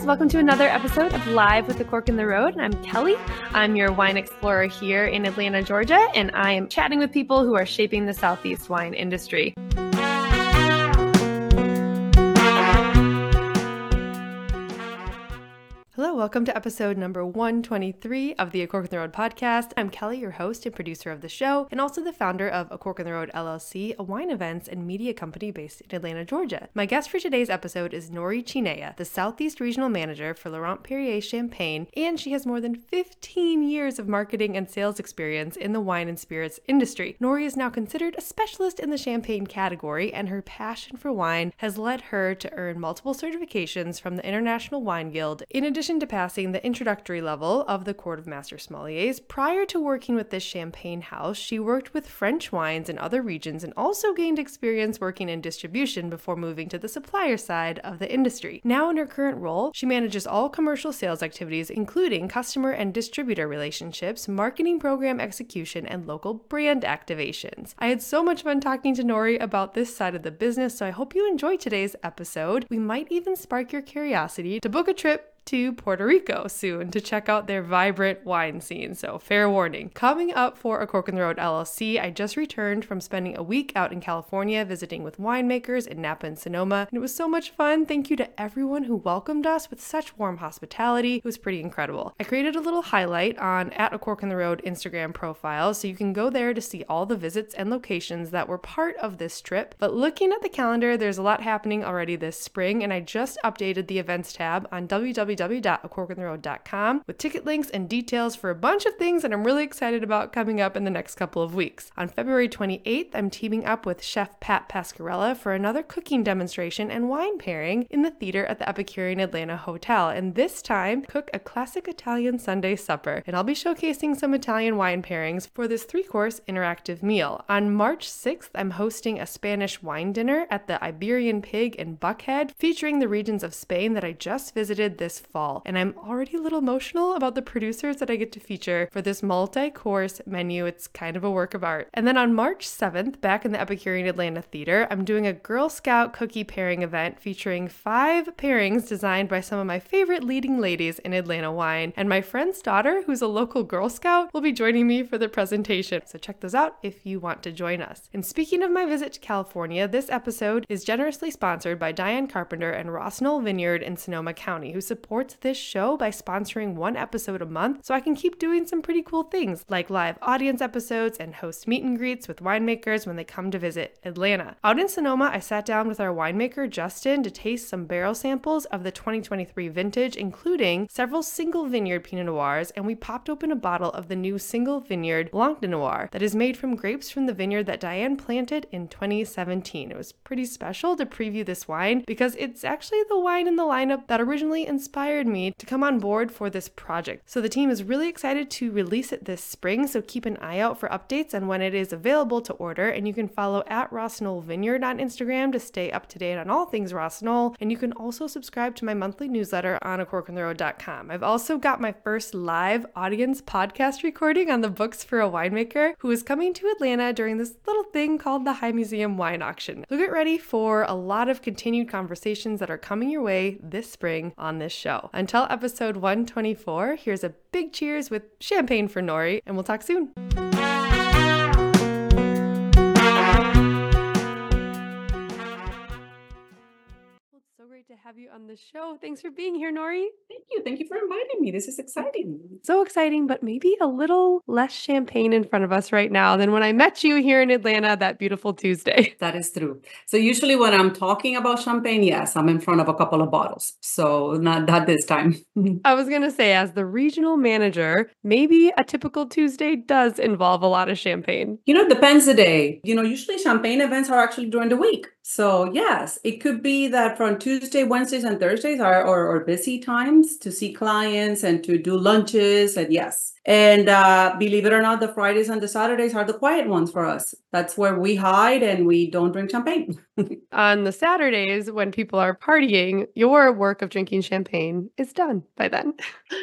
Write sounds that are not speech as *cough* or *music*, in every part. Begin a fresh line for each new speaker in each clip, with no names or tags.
guys. Welcome to another episode of Live with the Cork in the Road. I'm Kelly. I'm your wine explorer here in Atlanta, Georgia, and I am chatting with people who are shaping the Southeast wine industry. Welcome to episode number 123 of the A Cork in the Road podcast. I'm Kelly, your host and producer of the show, and also the founder of A Cork in the Road LLC, a wine events and media company based in Atlanta, Georgia. My guest for today's episode is Norie Chinea, the Southeast Regional Manager for Laurent Perrier Champagne, and she has more than 15 years of marketing and sales experience in the wine and spirits industry. Norie is now considered a specialist in the champagne category, and her passion for wine has led her to earn multiple certifications from the International Wine Guild, in addition addition to passing the introductory level of the Court of Master Sommeliers, prior to working with this champagne house, she worked with French wines in other regions and also gained experience working in distribution before moving to the supplier side of the industry. Now, in her current role, she manages all commercial sales activities, including customer and distributor relationships, marketing program execution, and local brand activations. I had so much fun talking to Norie about this side of the business, so I hope you enjoy today's episode. We might even spark your curiosity to book a trip to Puerto Rico soon to check out their vibrant wine scene. So, fair warning. Coming up for A Cork in the Road LLC, I just returned from spending a week out in California visiting with winemakers in Napa and Sonoma, and it was so much fun. Thank you to everyone who welcomed us with such warm hospitality. It was pretty incredible. I created a little highlight on at A Cork in the Road Instagram profile, so you can go there to see all the visits and locations that were part of this trip. But looking at the calendar, there's a lot happening already this spring, and I just updated the events tab on www www.acorkintheroad.com with ticket links and details for a bunch of things that I'm really excited about coming up in the next couple of weeks. On February 28th, I'm teaming up with Chef Pat Pascarella for another cooking demonstration and wine pairing in the theater at the Epicurean Atlanta Hotel, and this time cook a classic Italian Sunday supper. And I'll be showcasing some Italian wine pairings for this three-course interactive meal. On March 6th, I'm hosting a Spanish wine dinner at the Iberian Pig in Buckhead, featuring the regions of Spain that I just visited this fall, and I'm already a little emotional about the producers that I get to feature for this multi course menu. It's kind of a work of art. And then on March 7th, back in the Epicurean Atlanta Theater, I'm doing a Girl Scout cookie pairing event featuring five pairings designed by some of my favorite leading ladies in Atlanta wine. And my friend's daughter, who's a local Girl Scout, will be joining me for the presentation. So check those out if you want to join us. And speaking of my visit to California, this episode is generously sponsored by Diane Carpenter and Ross Knoll Vineyard in Sonoma County, who support supports this show by sponsoring one episode a month so I can keep doing some pretty cool things like live audience episodes and host meet and greets with winemakers when they come to visit Atlanta. Out in Sonoma, I sat down with our winemaker Justin to taste some barrel samples of the 2023 vintage, including several single vineyard Pinot Noirs, and we popped open a bottle of the new single vineyard Blanc de Noir that is made from grapes from the vineyard that Diane planted in 2017. It was pretty special to preview this wine because it's actually the wine in the lineup that originally inspired inspired me to come on board for this project. So the team is really excited to release it this spring, so keep an eye out for updates and when it is available to order. And you can follow at Ross Knoll Vineyard on Instagram to stay up to date on all things Ross Knoll. And you can also subscribe to my monthly newsletter on acorkintheroad.com. I've also got my first live audience podcast recording on the books for a winemaker who is coming to Atlanta during this little thing called the High Museum Wine Auction. So get ready for a lot of continued conversations that are coming your way this spring on this show show. Until episode 124, here's a big cheers with champagne for Norie, and we'll talk soon. Great to have you on the show. Thanks for being here, Norie.
Thank you. Thank you for inviting me. This is exciting.
So exciting, but maybe a little less champagne in front of us right now than when I met you here in Atlanta that beautiful Tuesday. *laughs*
That is true. So usually when I'm talking about champagne, yes, I'm in front of a couple of bottles. So not that this time. *laughs*
I was going to say as the regional manager, maybe a typical Tuesday does involve a lot of champagne.
You know, it depends the day. You know, usually champagne events are actually during the week. So yes, it could be that from Tuesday, Wednesdays, and Thursdays are, are busy times to see clients and to do lunches. And yes, and uh, believe it or not, the Fridays and the Saturdays are the quiet ones for us. That's where we hide and we don't drink champagne. *laughs*
On the Saturdays, when people are partying, your work of drinking champagne is done by then.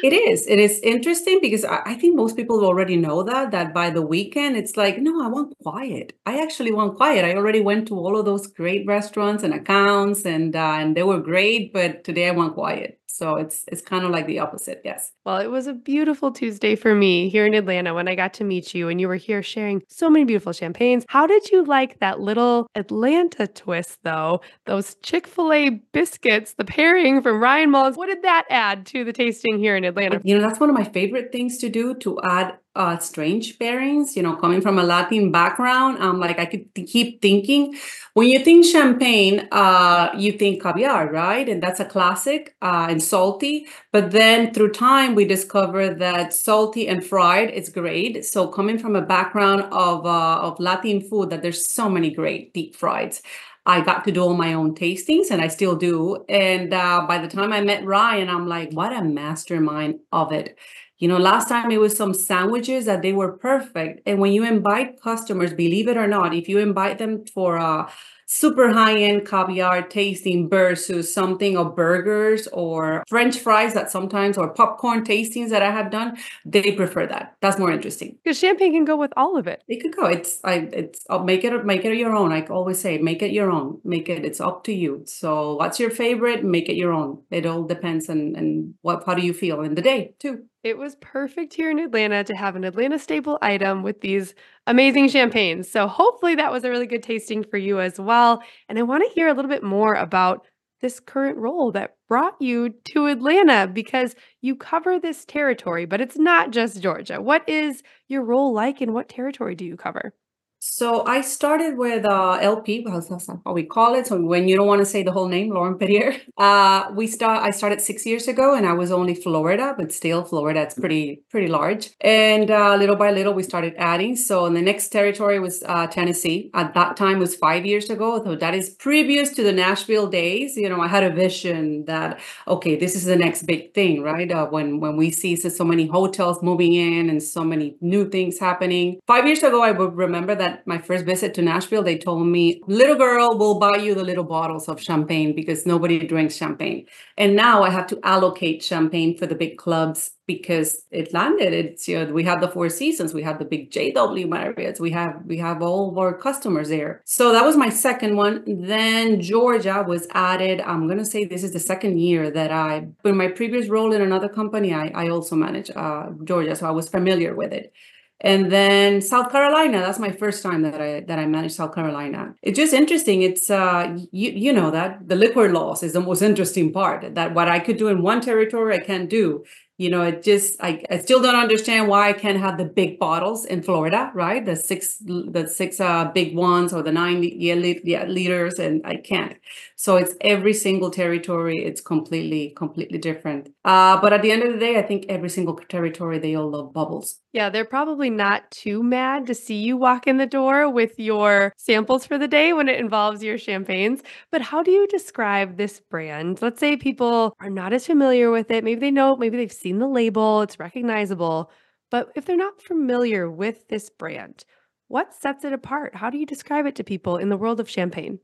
it is. It is interesting because I, think most people already know that, that by the weekend, it's like, no, I want quiet. I actually want quiet. I already went to all of those great restaurants and accounts and, uh, and they were great, but today I want quiet. So it's it's kind of like the opposite. Yes.
Well, it was a beautiful Tuesday for me here in Atlanta when I got to meet you and you were here sharing so many beautiful champagnes. How did you like that little Atlanta twist though? Those Chick-fil-A biscuits, the pairing from Ryan Mullins. What did that add to the tasting here in Atlanta?
You know, that's one of my favorite things to do to add uh, strange pairings. You know, coming from a Latin background, I'm like I could th- keep thinking. When you think champagne, uh, you think caviar, right? And that's a classic uh, and salty. But then through time, we discover that salty and fried is great. So coming from a background of uh, of Latin food, that there's so many great deep frieds. I got to do all my own tastings, and I still do. And uh, by the time I met Ryan, I'm like, what a mastermind of it you know, last time it was some sandwiches that they were perfect. And when you invite customers, believe it or not, if you invite them for a super high-end caviar tasting versus something of burgers or French fries that sometimes or popcorn tastings that I have done, they prefer that. That's more interesting.
Because champagne can go with all of it.
It could go. It's I it's I'll make it make it your own. I always say make it your own. Make it it's up to you. So what's your favorite? Make it your own. It all depends on and what how do you feel in the day too.
It was perfect here in Atlanta to have an Atlanta staple item with these amazing champagnes. So hopefully that was a really good tasting for you as well. And I want to hear a little bit more about this current role that brought you to Atlanta because you cover this territory, but it's not just Georgia. What is your role like and what territory do you cover?
So I started with uh, LP, well, that's how we call it. So when you don't want to say the whole name, Laurent Perrier. *laughs* Uh, we start. I started six years ago, and I was only Florida, but still Florida. It's pretty pretty large. And uh, little by little, we started adding. So in the next territory was uh, Tennessee. At that time, was five years ago. So that is previous to the Nashville days. You know, I had a vision that okay, this is the next big thing, right? Uh, when when we see so, so many hotels moving in and so many new things happening. Five years ago, I would remember that my first visit to Nashville, they told me, little girl, we'll buy you the little bottles of champagne because nobody drinks champagne. And now I have to allocate champagne for the big clubs because it landed. It's you know, we have the Four Seasons, we have the big JW Marriotts, we have we have all of our customers there. So that was my second one. Then Georgia was added. I'm gonna say this is the second year that I, in my previous role in another company, I, I also managed uh, Georgia, so I was familiar with it. And then South Carolina, that's my first time that I that I managed South Carolina. It's just interesting. It's uh you you know that the liquor laws is the most interesting part. That what I could do in one territory I can't do you know it just I, I still don't understand why i can't have the big bottles in florida right the six the six uh big ones or the nine yeah, liters and i can't so it's every single territory it's completely completely different uh but at the end of the day i think every single territory they all love bubbles
yeah they're probably not too mad to see you walk in the door with your samples for the day when it involves your champagnes but how do you describe this brand let's say people are not as familiar with it maybe they know maybe they've seen the label, it's recognizable. But if they're not familiar with this brand, what sets it apart? How do you describe it to people in the world of champagne?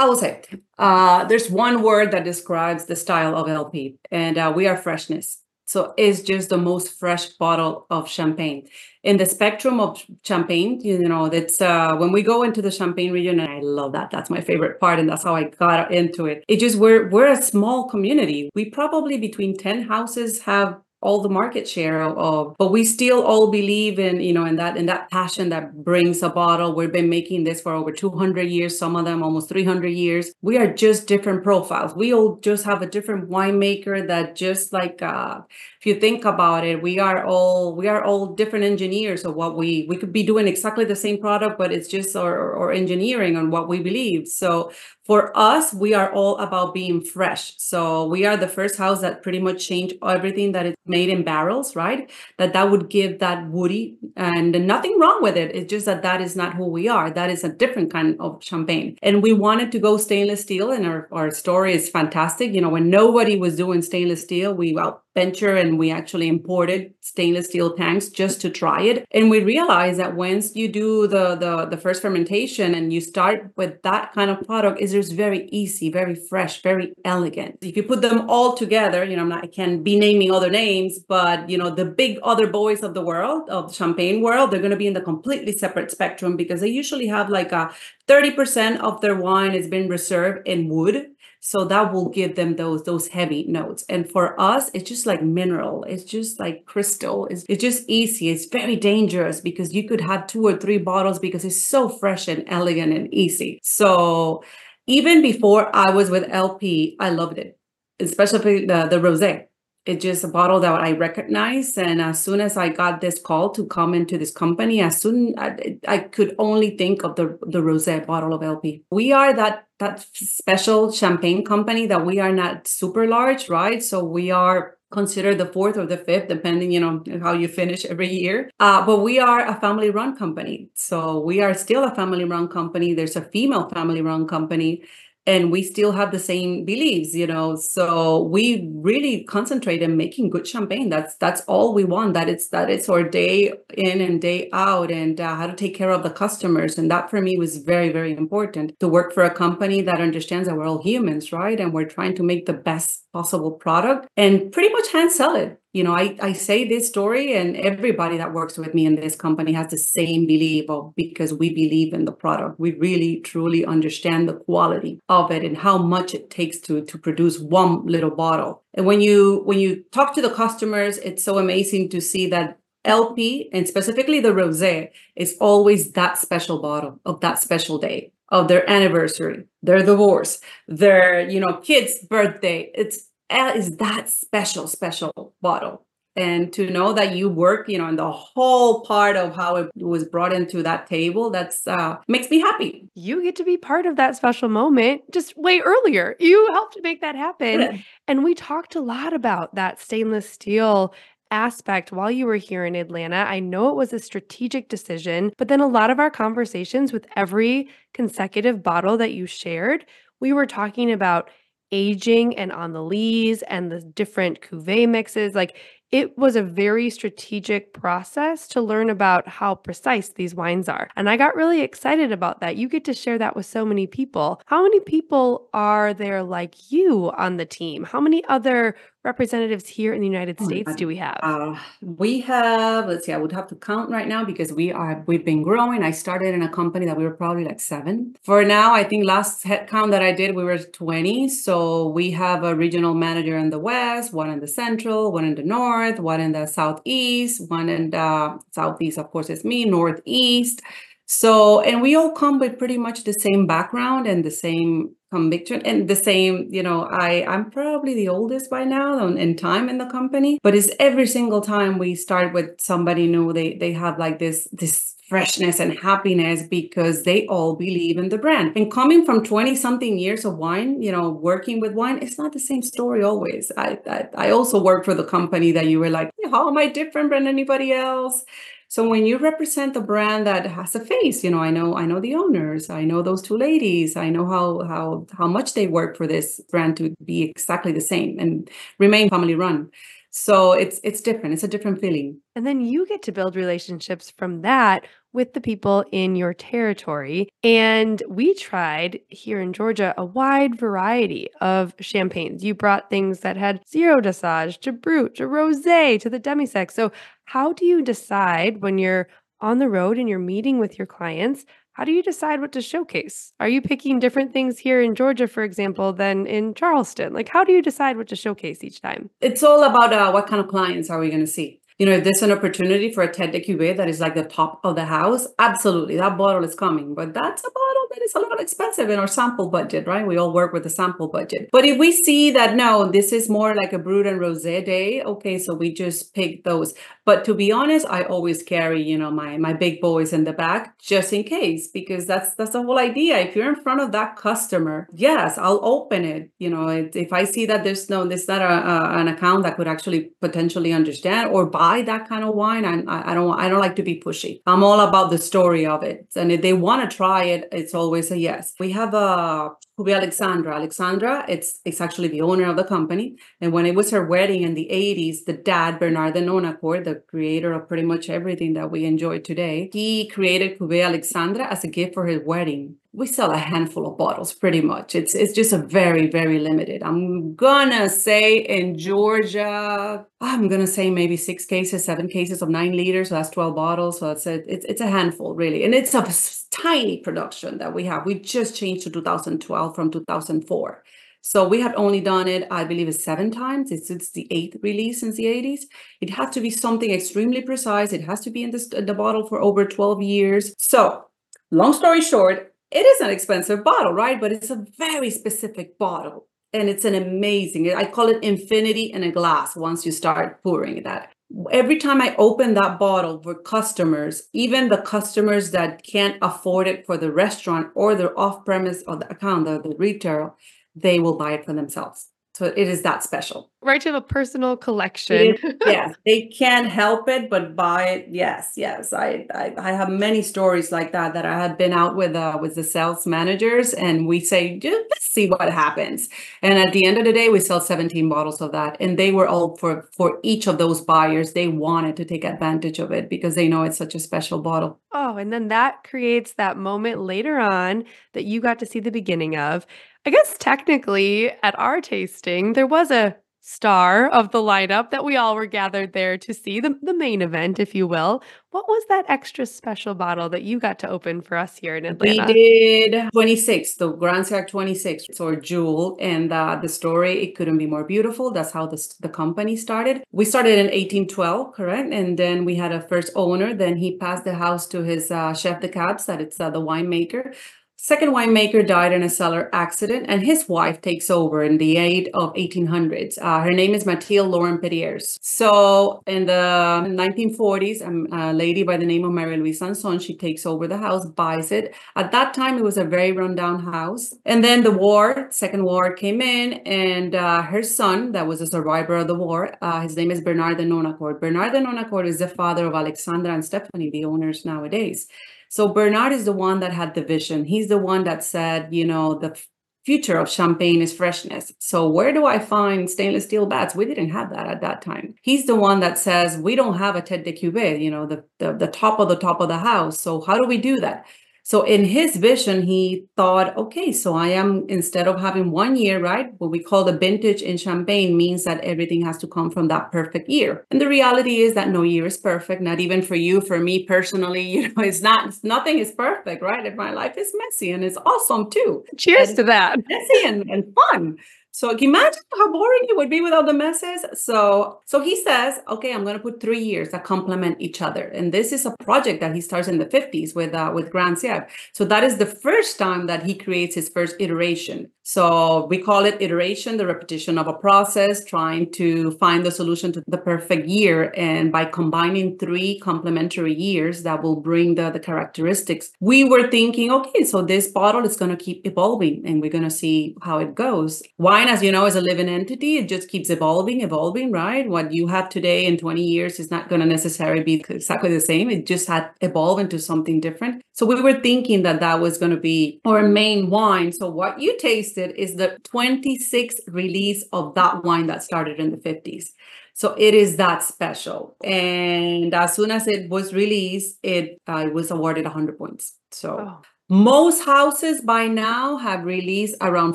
I will say uh, there's one word that describes the style of LP, and uh, we are freshness. So it's just the most fresh bottle of champagne. In the spectrum of champagne, you know, that's uh, when we go into the champagne region, and I love that. That's my favorite part, and that's how I got into it. It just we're we're a small community. We probably between ten houses have all the market share of but we still all believe in you know in that in that passion that brings a bottle. We've been making this for over 200 years some of them almost 300 years. We are just different profiles. We all just have a different winemaker that just like uh if you think about it we are all we are all different engineers of what we we could be doing exactly the same product but it's just our, our engineering on what we believe. So for us we are all about being fresh. So we are the first house that pretty much changed everything that is made in barrels right? That that would give that woody and nothing wrong with it. It's just that that is not who we are. That is a different kind of champagne. And we wanted to go stainless steel and our, our story is fantastic. You know when nobody was doing stainless steel we well venture and we actually imported stainless steel tanks just to try it. And we realized that once you do the the, the first fermentation and you start with that kind of product is just very easy very fresh very elegant. If you put them all together you know not, i can be naming other names but you know the big other boys of the world of the champagne world they're going to be in the completely separate spectrum because they usually have like a 30% of their wine has been reserved in wood so that will give them those those heavy notes. And for us it's just like mineral. It's just like crystal. It's, it's just easy. It's very dangerous because you could have two or three bottles because it's so fresh and elegant and easy. So even before i was with lp i loved it especially the the rosé it's just a bottle that I recognize. And as soon as I got this call to come into this company, as soon I, I could only think of the the rosé bottle of LP. We are that that special champagne company that we are not super large, right? So we are considered the fourth or the fifth, depending, you know, how you finish every year. Uh, but we are a family-run company, so we are still a family-run company. There's a female family-run company and we still have the same beliefs you know? So we really concentrate in making good champagne. That's that's all we want that it's that it's our day in and day out and uh, how to take care of the customers. And that for me was very very important to work for a company that understands that we're all humans right? And we're trying to make the best possible product and pretty much hand sell it. You know I, I say this story and everybody that works with me in this company has the same belief of because we believe in the product. We really truly understand the quality of it and how much it takes to to produce one little bottle. And when you when you talk to the customers it's so amazing to see that lp and specifically the rosé is always that special bottle of that special day of their anniversary their divorce their you know kids birthday it's is that special, special bottle. And to know that you work, you know, in the whole part of how it was brought into that table, that's uh makes me happy.
You get to be part of that special moment just way earlier. You helped make that happen. Yeah. And we talked a lot about that stainless steel aspect while you were here in Atlanta. I know it was a strategic decision, but then a lot of our conversations with every consecutive bottle that you shared, we were talking about aging and on the lees and the different cuvee mixes. Like it was a very strategic process to learn about how precise these wines are. And I got really excited about that. You get to share that with so many people. How many people are there like you on the team? How many other representatives here in the United oh States do we have?
Uh, we have, let's see, I would have to count right now because we are, we've been growing. I started in a company that we were probably like seven. For now, I think last head count that I did, we were 20. So we have a regional manager in the West, one in the Central, one in the North, one in the Southeast, one in the Southeast, of course, is me, Northeast. So, and we all come with pretty much the same background and the same conviction. And the same you know i i'm probably the oldest by now in time in the company but it's every single time we start with somebody new they they have like this this freshness and happiness because they all believe in the brand. And coming from 20 something years of wine you know working with wine it's not the same story always. I i, I also work for the company that you were like how am i different than anybody else so when you represent a brand that has a face, you know, I know I know the owners, I know those two ladies, I know how how how much they work for this brand to be exactly the same and remain family run. So it's it's different. It's a different feeling.
And then you get to build relationships from that with the people in your territory. And we tried here in Georgia a wide variety of champagnes. You brought things that had zero dosage to brut to rosé to the demi-sec. So how do you decide when you're on the road and you're meeting with your clients? How do you decide what to showcase? Are you picking different things here in Georgia, for example, than in Charleston? Like, how do you decide what to showcase each time?
It's all about uh, what kind of clients are we going to see you know, if there's an opportunity for a Tête de Cuvée that is like the top of the house, absolutely, that bottle is coming. But that's a bottle that is a little expensive in our sample budget, right? We all work with the sample budget. But if we see that, no, this is more like a Brut and Rosé day, okay, so we just pick those. But to be honest, I always carry, you know, my my big boys in the back just in case, because that's that's the whole idea. If you're in front of that customer, yes, I'll open it. You know, if I see that there's no, there's not a, a, an account that could actually potentially understand or buy buy that kind of wine. I, I don't I don't like to be pushy. I'm all about the story of it. And if they want to try it, it's always a yes. We have a Cuvée Alexandra. Alexandra, it's it's actually the owner of the company. And when it was her wedding in the 80s, the dad, Bernard de Nonancourt, the creator of pretty much everything that we enjoy today, he created Cuvée Alexandra as a gift for his wedding. We sell a handful of bottles pretty much. It's it's just a very, very limited. I'm gonna say in Georgia, I'm gonna say maybe six cases, seven cases of nine liters. So that's 12 bottles. So it's a it's it's a handful really. And it's a tiny production that we have. We just changed to 2012 from 2004. So we have only done it, I believe, seven times. It's it's the eighth release since the 80s. It has to be something extremely precise. It has to be in this, the bottle for over 12 years. So long story short, it is an expensive bottle, right? But it's a very specific bottle. And it's an amazing, I call it infinity in a glass once you start pouring that. Every time I open that bottle for customers, even the customers that can't afford it for the restaurant or the off premise or the account, or the retail, they will buy it for themselves. So it is that special.
Right. You have a personal collection. *laughs*
yes. They can't help it but buy it. Yes. Yes. I, I, I have many stories like that that I had been out with uh with the sales managers and we say, let's see what happens. And at the end of the day, we sell 17 bottles of that. And they were all for for each of those buyers. They wanted to take advantage of it because they know it's such a special bottle.
Oh, and then that creates that moment later on that you got to see the beginning of. I guess technically at our tasting, there was a star of the lineup that we all were gathered there to see the, the main event, if you will. What was that extra special bottle that you got to open for us here in Atlanta?
We did 26, the Grand Siècle 26, or Jewel. And uh, the story, it couldn't be more beautiful. That's how the, the company started. We started in 1812, correct? And then we had a first owner. Then he passed the house to his uh, chef de caves, that it's uh, the winemaker. Second winemaker died in a cellar accident, and his wife takes over in the age of 1800s. Uh, her name is Mathilde Laurent Perrier. So in the 1940s, um, a lady by the name of Mary Louise Lanson, she takes over the house, buys it. At that time, it was a very rundown house. And then the war, second war came in, and uh, her son, that was a survivor of the war, uh, his name is Bernard de Nonancourt. Bernard de Nonancourt is the father of Alexandra and Stephanie, the owners nowadays. So Bernard is the one that had the vision. He's the one that said, you know, the future of champagne is freshness. So where do I find stainless steel bats? We didn't have that at that time. He's the one that says we don't have a tête de cuvée, you know, the, the the top of the top of the house. So how do we do that? So in his vision, he thought, okay, so I am instead of having one year, right? What we call the vintage in champagne means that everything has to come from that perfect year. And the reality is that no year is perfect, not even for you, for me personally, *laughs* you know, it's not it's, nothing is perfect, right? And my life is messy and it's awesome too.
Cheers
and
to that.
Messy and, and fun. So imagine how boring it would be without the messes. So so he says, okay, I'm going to put three years that complement each other, and this is a project that he starts in the 50s with uh, with Grand Siècle. So that is the first time that he creates his first iteration. So we call it iteration, the repetition of a process, trying to find the solution to the perfect year. And by combining three complementary years that will bring the, the characteristics, we were thinking, okay, so this bottle is going to keep evolving and we're going to see how it goes. Wine, as you know, is a living entity. It just keeps evolving, evolving, right? What you have today in 20 years is not going to necessarily be exactly the same. It just had evolved into something different. So we were thinking that that was going to be our main wine. So what you tasted is the 26th release of that wine that started in the 50s. So it is that special. And as soon as it was released, it uh, was awarded 100 points. So oh. Most houses by now have released around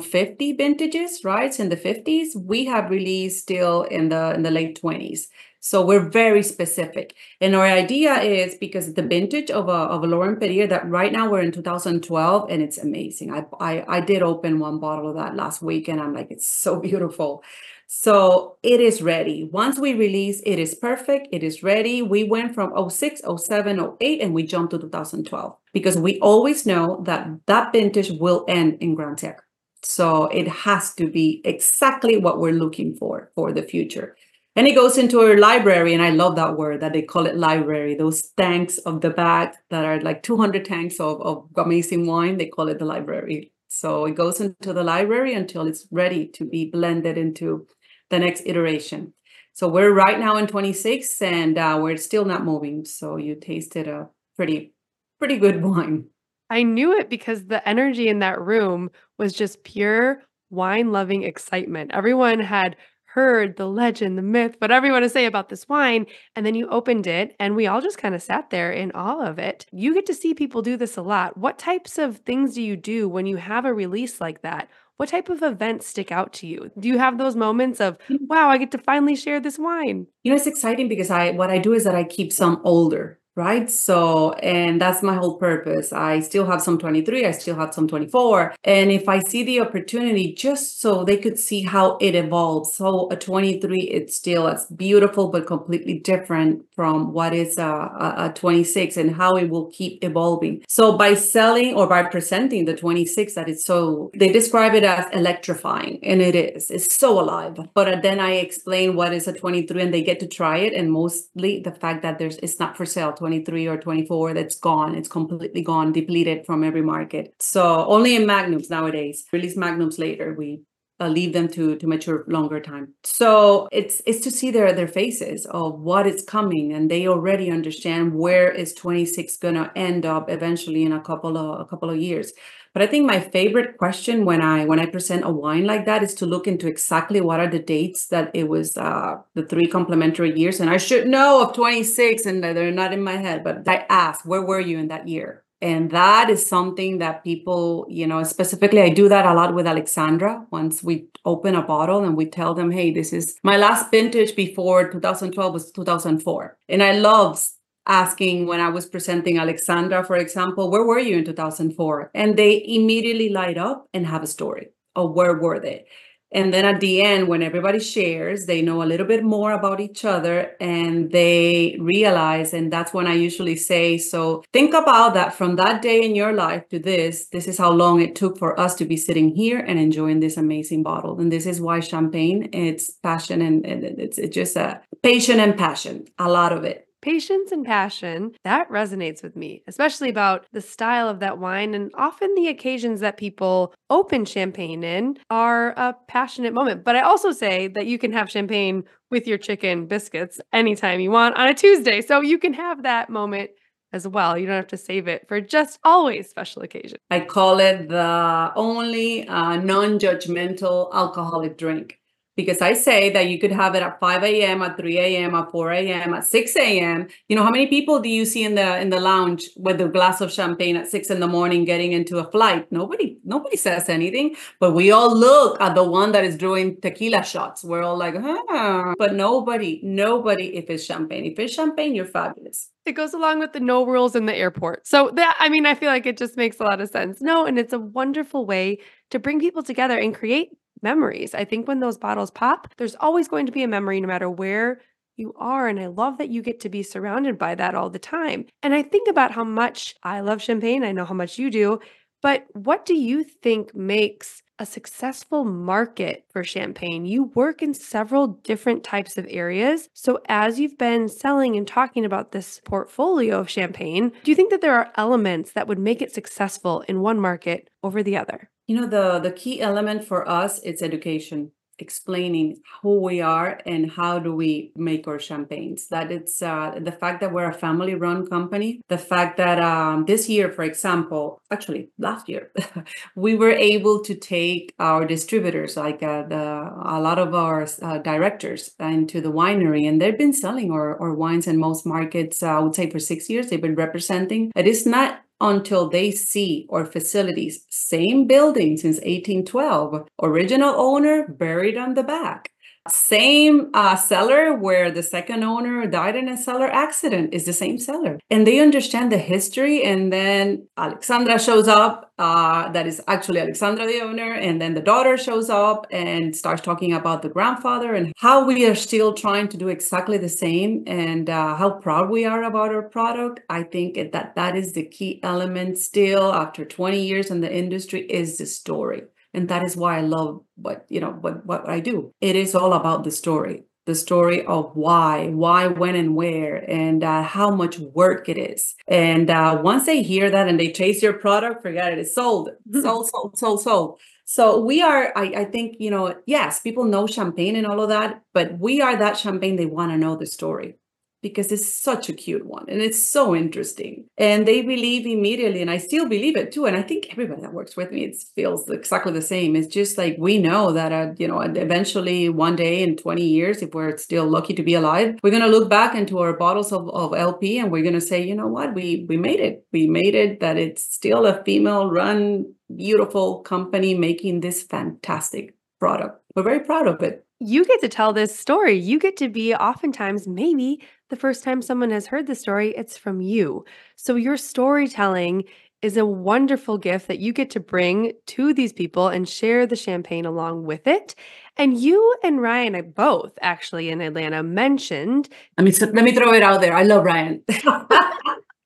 50 vintages, right? In the 50s, we have released still in the in the late 20s. So we're very specific. And our idea is because the vintage of a, of a Laurent Perrier that right now we're in 2012 and it's amazing. I, I, I did open one bottle of that last week and I'm like, it's so *laughs* beautiful. So it is ready. Once we release, it is perfect. It is ready. We went from 06, 07, 08, and we jumped to 2012 because we always know that that vintage will end in Grand Siècle. So it has to be exactly what we're looking for for the future. And it goes into our library, and I love that word that they call it library. Those tanks of the back that are like 200 tanks of, of amazing wine, they call it the library. So it goes into the library until it's ready to be blended into the next iteration. So we're right now in 26, and uh, we're still not moving. So you tasted a pretty, pretty good *laughs* wine.
I knew it because the energy in that room was just pure wine loving excitement. Everyone had heard the legend, the myth, whatever you want to say about this wine. And then you opened it and we all just kind of sat there in awe of it. You get to see people do this a lot. What types of things do you do when you have a release like that? What type of events stick out to you? Do you have those moments of, mm. wow, I get to finally share this wine?
You know, it's exciting because I what I do is that I keep some older right? So, and that's my whole purpose. I still have some 23, I still have some 24. And if I see the opportunity, just so they could see how it evolves. So, a 23, it's still as beautiful, but completely different from what is a, a, a 26 and how it will keep evolving. So, by selling or by presenting the 26, that it's so, they describe it as electrifying, and it is. It's so alive. But uh, then I explain what is a 23 and they get to try it. And mostly the fact that there's, it's not for sale. 23 or 24 that's gone. It's completely gone, depleted from every market. So only in magnums nowadays. Release magnums later. We uh, leave them to to mature longer time. So it's it's to see their their faces of what is coming, and they already understand where is 26 gonna end up eventually in a couple of a couple of years. But I think my favorite question when I when I present a wine like that is to look into exactly what are the dates that it was uh, the three complementary years, and I should know of 26, and they're not in my head. But I ask, where were you in that year? And that is something that people, you know, specifically, I do that a lot with Alexandra. Once we open a bottle and we tell them, hey, this is my last vintage before 2012 was 2004. And I love asking when I was presenting Alexandra, for example, where were you in 2004? And they immediately light up and have a story of where were they. And then at the end, when everybody shares, they know a little bit more about each other and they realize. And that's when I usually say, so think about that from that day in your life to this. This is how long it took for us to be sitting here and enjoying this amazing bottle. And this is why champagne, it's passion and, and it's, it's just a patient and passion, a lot of it
patience and passion, that resonates with me, especially about the style of that wine. And often the occasions that people open champagne in are a passionate moment. But I also say that you can have champagne with your chicken biscuits anytime you want on a Tuesday. So you can have that moment as well. You don't have to save it for just always special occasion.
I call it the only uh, non judgmental alcoholic drink because I say that you could have it at 5 a.m., at 3 a.m., at 4 a.m., at 6 a.m. You know, how many people do you see in the in the lounge with a glass of champagne at six in the morning getting into a flight? Nobody, nobody says anything, but we all look at the one that is doing tequila shots. We're all like, huh. But nobody, nobody, if it's champagne, if it's champagne, you're fabulous.
It goes along with the no rules in the airport. So that I mean, I feel like it just makes a lot of sense. No, and it's a wonderful way to bring people together and create memories. I think when those bottles pop, there's always going to be a memory no matter where you are. And I love that you get to be surrounded by that all the time. And I think about how much I love champagne. I know how much you do. But what do you think makes a successful market for champagne? You work in several different types of areas. So, as you've been selling and talking about this portfolio of champagne, do you think that there are elements that would make it successful in one market over the other?
You know, the the key element for us is education explaining who we are and how do we make our champagnes. That it's uh, the fact that we're a family run company the fact that um, this year for example actually last year *laughs* we were able to take our distributors like uh, the a lot of our uh, directors into the winery and they've been selling our, our wines in most markets uh, i would say for six years they've been representing. It is not until they see our facilities, same building since 1812, original owner buried on the back. Same uh, cellar where the second owner died in a cellar accident is the same cellar. And they understand the history. And then Alexandra shows up, uh, that is actually Alexandra, the owner. And then the daughter shows up and starts talking about the grandfather and how we are still trying to do exactly the same and uh, how proud we are about our product. I think that that is the key element still after 20 years in the industry is the story and that is why i love what you know what what i do. It is all about the story the story of why why when and where and uh, how much work it is. And uh, once they hear that and they taste your product forget it it's sold *laughs* sold sold sold sold. So we are I, I think you know yes people know champagne and all of that but we are that champagne they want to know the story because it's such a cute one and it's so interesting. And they believe immediately, and I still believe it too. And I think everybody that works with me it feels exactly the same. It's just like we know that uh, you know eventually one day in 20 years, if we're still lucky to be alive, we're gonna look back into our bottles of, of LP and we're gonna say, you know what, we we made it. We made it that it's still a female run beautiful company making this fantastic product. We're very proud of it
you get to tell this story. You get to be oftentimes, maybe the first time someone has heard the story, it's from you. So your storytelling is a wonderful gift that you get to bring to these people and share the champagne along with it. And you and Ryan, I both actually in Atlanta mentioned.
Let me let me throw it out there. I love Ryan. *laughs*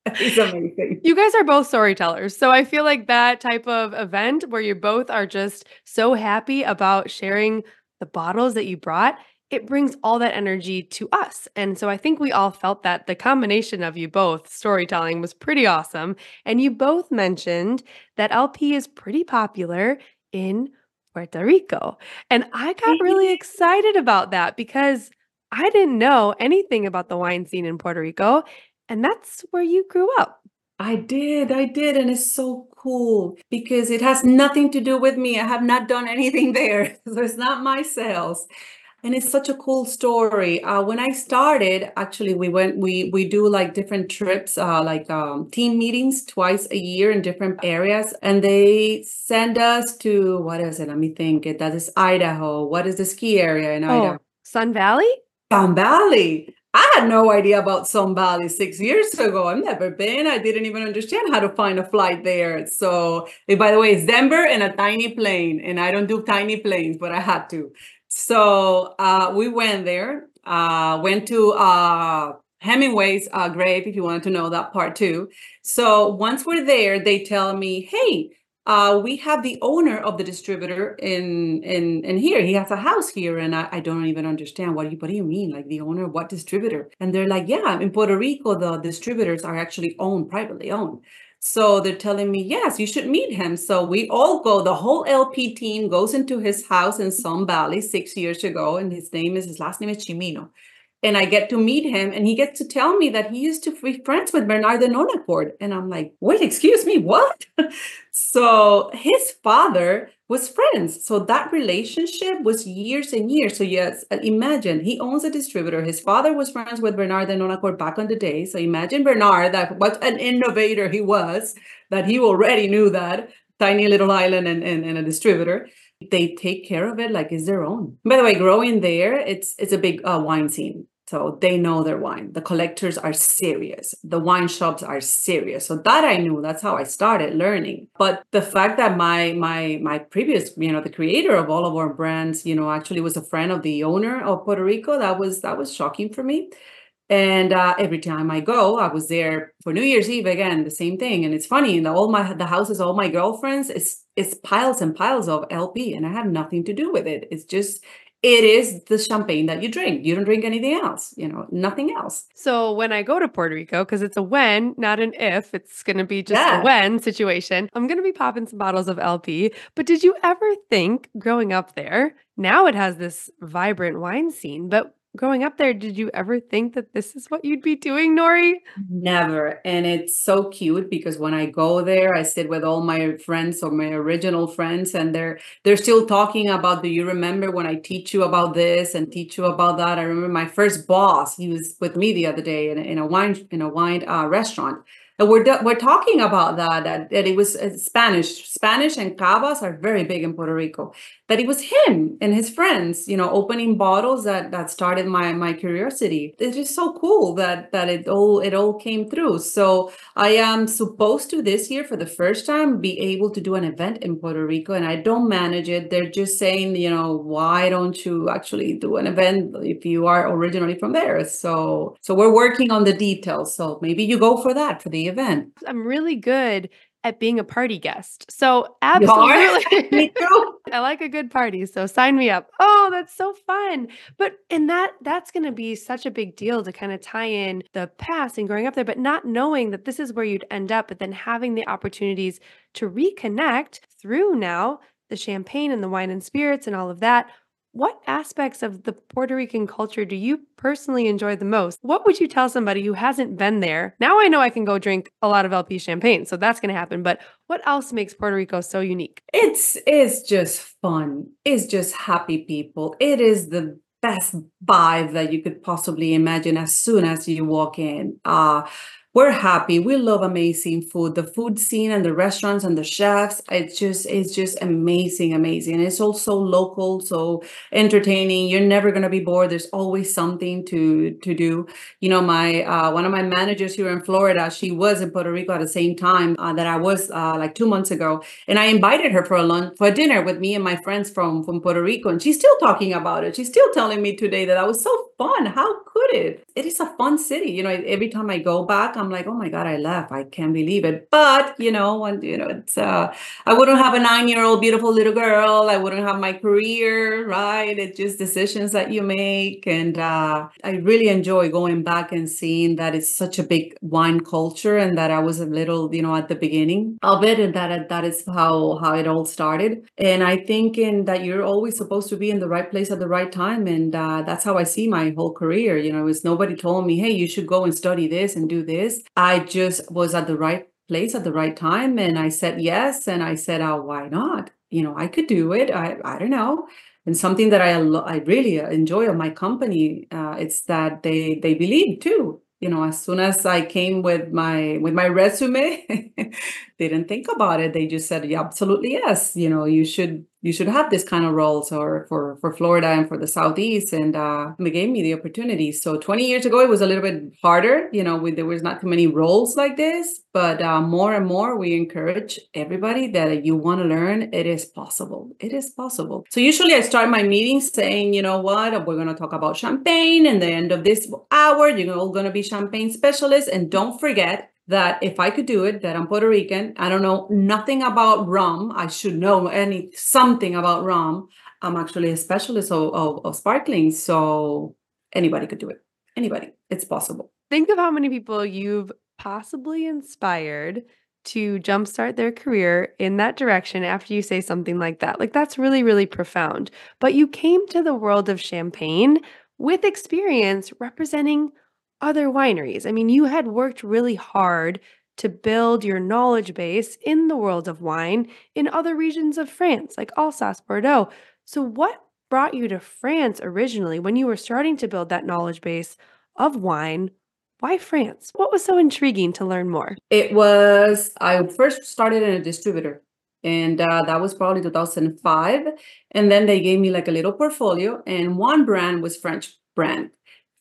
*laughs* He's amazing.
You guys are both storytellers. So I feel like that type of event where you both are just so happy about sharing the bottles that you brought, it brings all that energy to us. And so I think we all felt that the combination of you both storytelling was pretty awesome. And you both mentioned that LP is pretty popular in Puerto Rico. And I got really excited about that because I didn't know anything about the wine scene in Puerto Rico. And that's where you grew up.
I did, I did. And it's so cool because it has nothing to do with me. I have not done anything *laughs* there. So it's not my sales. And it's such a cool story. Uh, when I started, actually, we went, we we do like different trips, uh, like um, team meetings twice a year in different areas, and they send us to what is it? Let me think. It. That is Idaho. What is the ski area in oh, Idaho?
Sun Valley.
Sun Valley. I had no idea about Sun Valley six years ago. I've never been. I didn't even understand how to find a flight there. So, by the way, it's Denver and a tiny plane, and I don't do tiny planes, but I had to. So uh, we went there. Uh, went to uh, Hemingway's uh, grave, if you wanted to know that part too. So once we're there, they tell me, "Hey, uh, we have the owner of the distributor in in in here. He has a house here, and I, I don't even understand what do you what do you mean, like the owner? What distributor? And they're like, yeah, in Puerto Rico, the distributors are actually owned privately owned. So they're telling me, yes, you should meet him. So we all go, the whole LP team goes into his house in Sun Valley six years ago, and his name is his last name is Chimino and I get to meet him, and he gets to tell me that he used to be friends with Bernard de Nonancourt. And I'm like, wait, excuse me, what? *laughs* so his father was friends. So that relationship was years and years. So yes, uh, imagine he owns a distributor. His father was friends with Bernard de Nonancourt back on the day. So imagine Bernard, that what an innovator he was, that he already knew that tiny little island and, and, and a distributor they take care of it like it's their own. By the way, growing there, it's it's a big uh, wine scene. So they know their wine. The collectors are serious. The wine shops are serious. So that I knew. That's how I started learning. But the fact that my my my previous, you know, the creator of all of our brands, you know, actually was a friend of the owner of Puerto Rico, that was that was shocking for me. And uh, every time I go, I was there for New Year's Eve again, the same thing. And it's funny, the all my the houses, all my girlfriends, it's it's piles and piles of LP, and I have nothing to do with it. It's just it is the champagne that you drink. You don't drink anything else, you know, nothing else.
So when I go to Puerto Rico, because it's a when, not an if, it's going to be just yeah. a when situation, I'm going to be popping some bottles of LP. But did you ever think growing up there, now it has this vibrant wine scene, but growing up there, did you ever think that this is what you'd be doing, Norie?
Never. And it's so cute because when I go there, I sit with all my friends or my original friends, and they're they're still talking about, do you remember when I teach you about this and teach you about that? I remember my first boss, he was with me the other day in, in a wine in a wine uh, restaurant and we're we're talking about that, that that it was uh, Spanish. Spanish and cavas are very big in Puerto Rico. That it was him and his friends, you know, opening bottles that that started my my curiosity. It's just so cool that that it all it all came through. So I am supposed to this year for the first time be able to do an event in Puerto Rico, and I don't manage it. They're just saying, you know, why don't you actually do an event if you are originally from there? So so we're working on the details. So maybe you go for that for the event.
I'm really good at being a party guest. So absolutely. *laughs* Me *laughs* too. I like a good party. So sign me up. Oh, that's so fun. But and that that's going to be such a big deal to kind of tie in the past and growing up there, but not knowing that this is where you'd end up, but then having the opportunities to reconnect through now the champagne and the wine and spirits and all of that what aspects of the Puerto Rican culture do you personally enjoy the most? What would you tell somebody who hasn't been there? Now I know I can go drink a lot of LP champagne, so that's going to happen. But what else makes Puerto Rico so unique?
It's it's just fun. It's just happy people. It is the best vibe that you could possibly imagine as soon as you walk in. Uh we're happy. We love amazing food. The food scene and the restaurants and the chefs, it's just it's just amazing, amazing. It's also local, so entertaining. You're never gonna be bored. There's always something to to do. You know, my uh, one of my managers here in Florida, she was in Puerto Rico at the same time uh, that I was uh, like two months ago, and I invited her for a lunch for a dinner with me and my friends from from Puerto Rico, and she's still talking about it. She's still telling me today that I was so fun. How could it? It is a fun city. You know, every time I go back. I'm like, oh my God, I left. I can't believe it. But you know, you know, it's uh I wouldn't have a nine-year-old beautiful little girl. I wouldn't have my career, right? It's just decisions that you make. And uh I really enjoy going back and seeing that it's such a big wine culture and that I was a little, you know, at the beginning of it, and that that is how how it all started. And I think in that you're always supposed to be in the right place at the right time. And uh that's how I see my whole career. You know, it's nobody told me, hey, you should go and study this and do this I just was at the right place at the right time and I said yes and I said oh why not? You know I could do it I I don't know. And something that I I really enjoy of my company uh, it's that they they believe too. You know as soon as I came with my with my resume *laughs* they didn't think about it. They just said yeah absolutely yes. You know you should you should have this kind of roles or for for Florida and for the southeast. And uh they gave me the opportunity. So 20 years ago it was a little bit harder. You know we, there was not too many roles like this but uh, more and more we encourage everybody that you want to learn it is possible. It is possible. So usually I start my meetings saying you know what? We're going to talk about champagne and the end of this hour. You're all going to be champagne specialists. And don't forget that if I could do it, that I'm Puerto Rican, I don't know nothing about rum. I should know any something about rum. I'm actually a specialist of, of, of sparkling, so anybody could do it. Anybody, it's possible.
Think of how many people you've possibly inspired to jumpstart their career in that direction after you say something like that. Like, that's really, really profound. But you came to the world of champagne with experience representing other wineries. I mean, you had worked really hard to build your knowledge base in the world of wine in other regions of France, like Alsace, Bordeaux. So, what brought you to France originally when you were starting to build that knowledge base of wine? Why France? What was so intriguing to learn more?
It was, I first started in a distributor and uh, that was probably 2005 and then they gave me like a little portfolio and one brand was french brand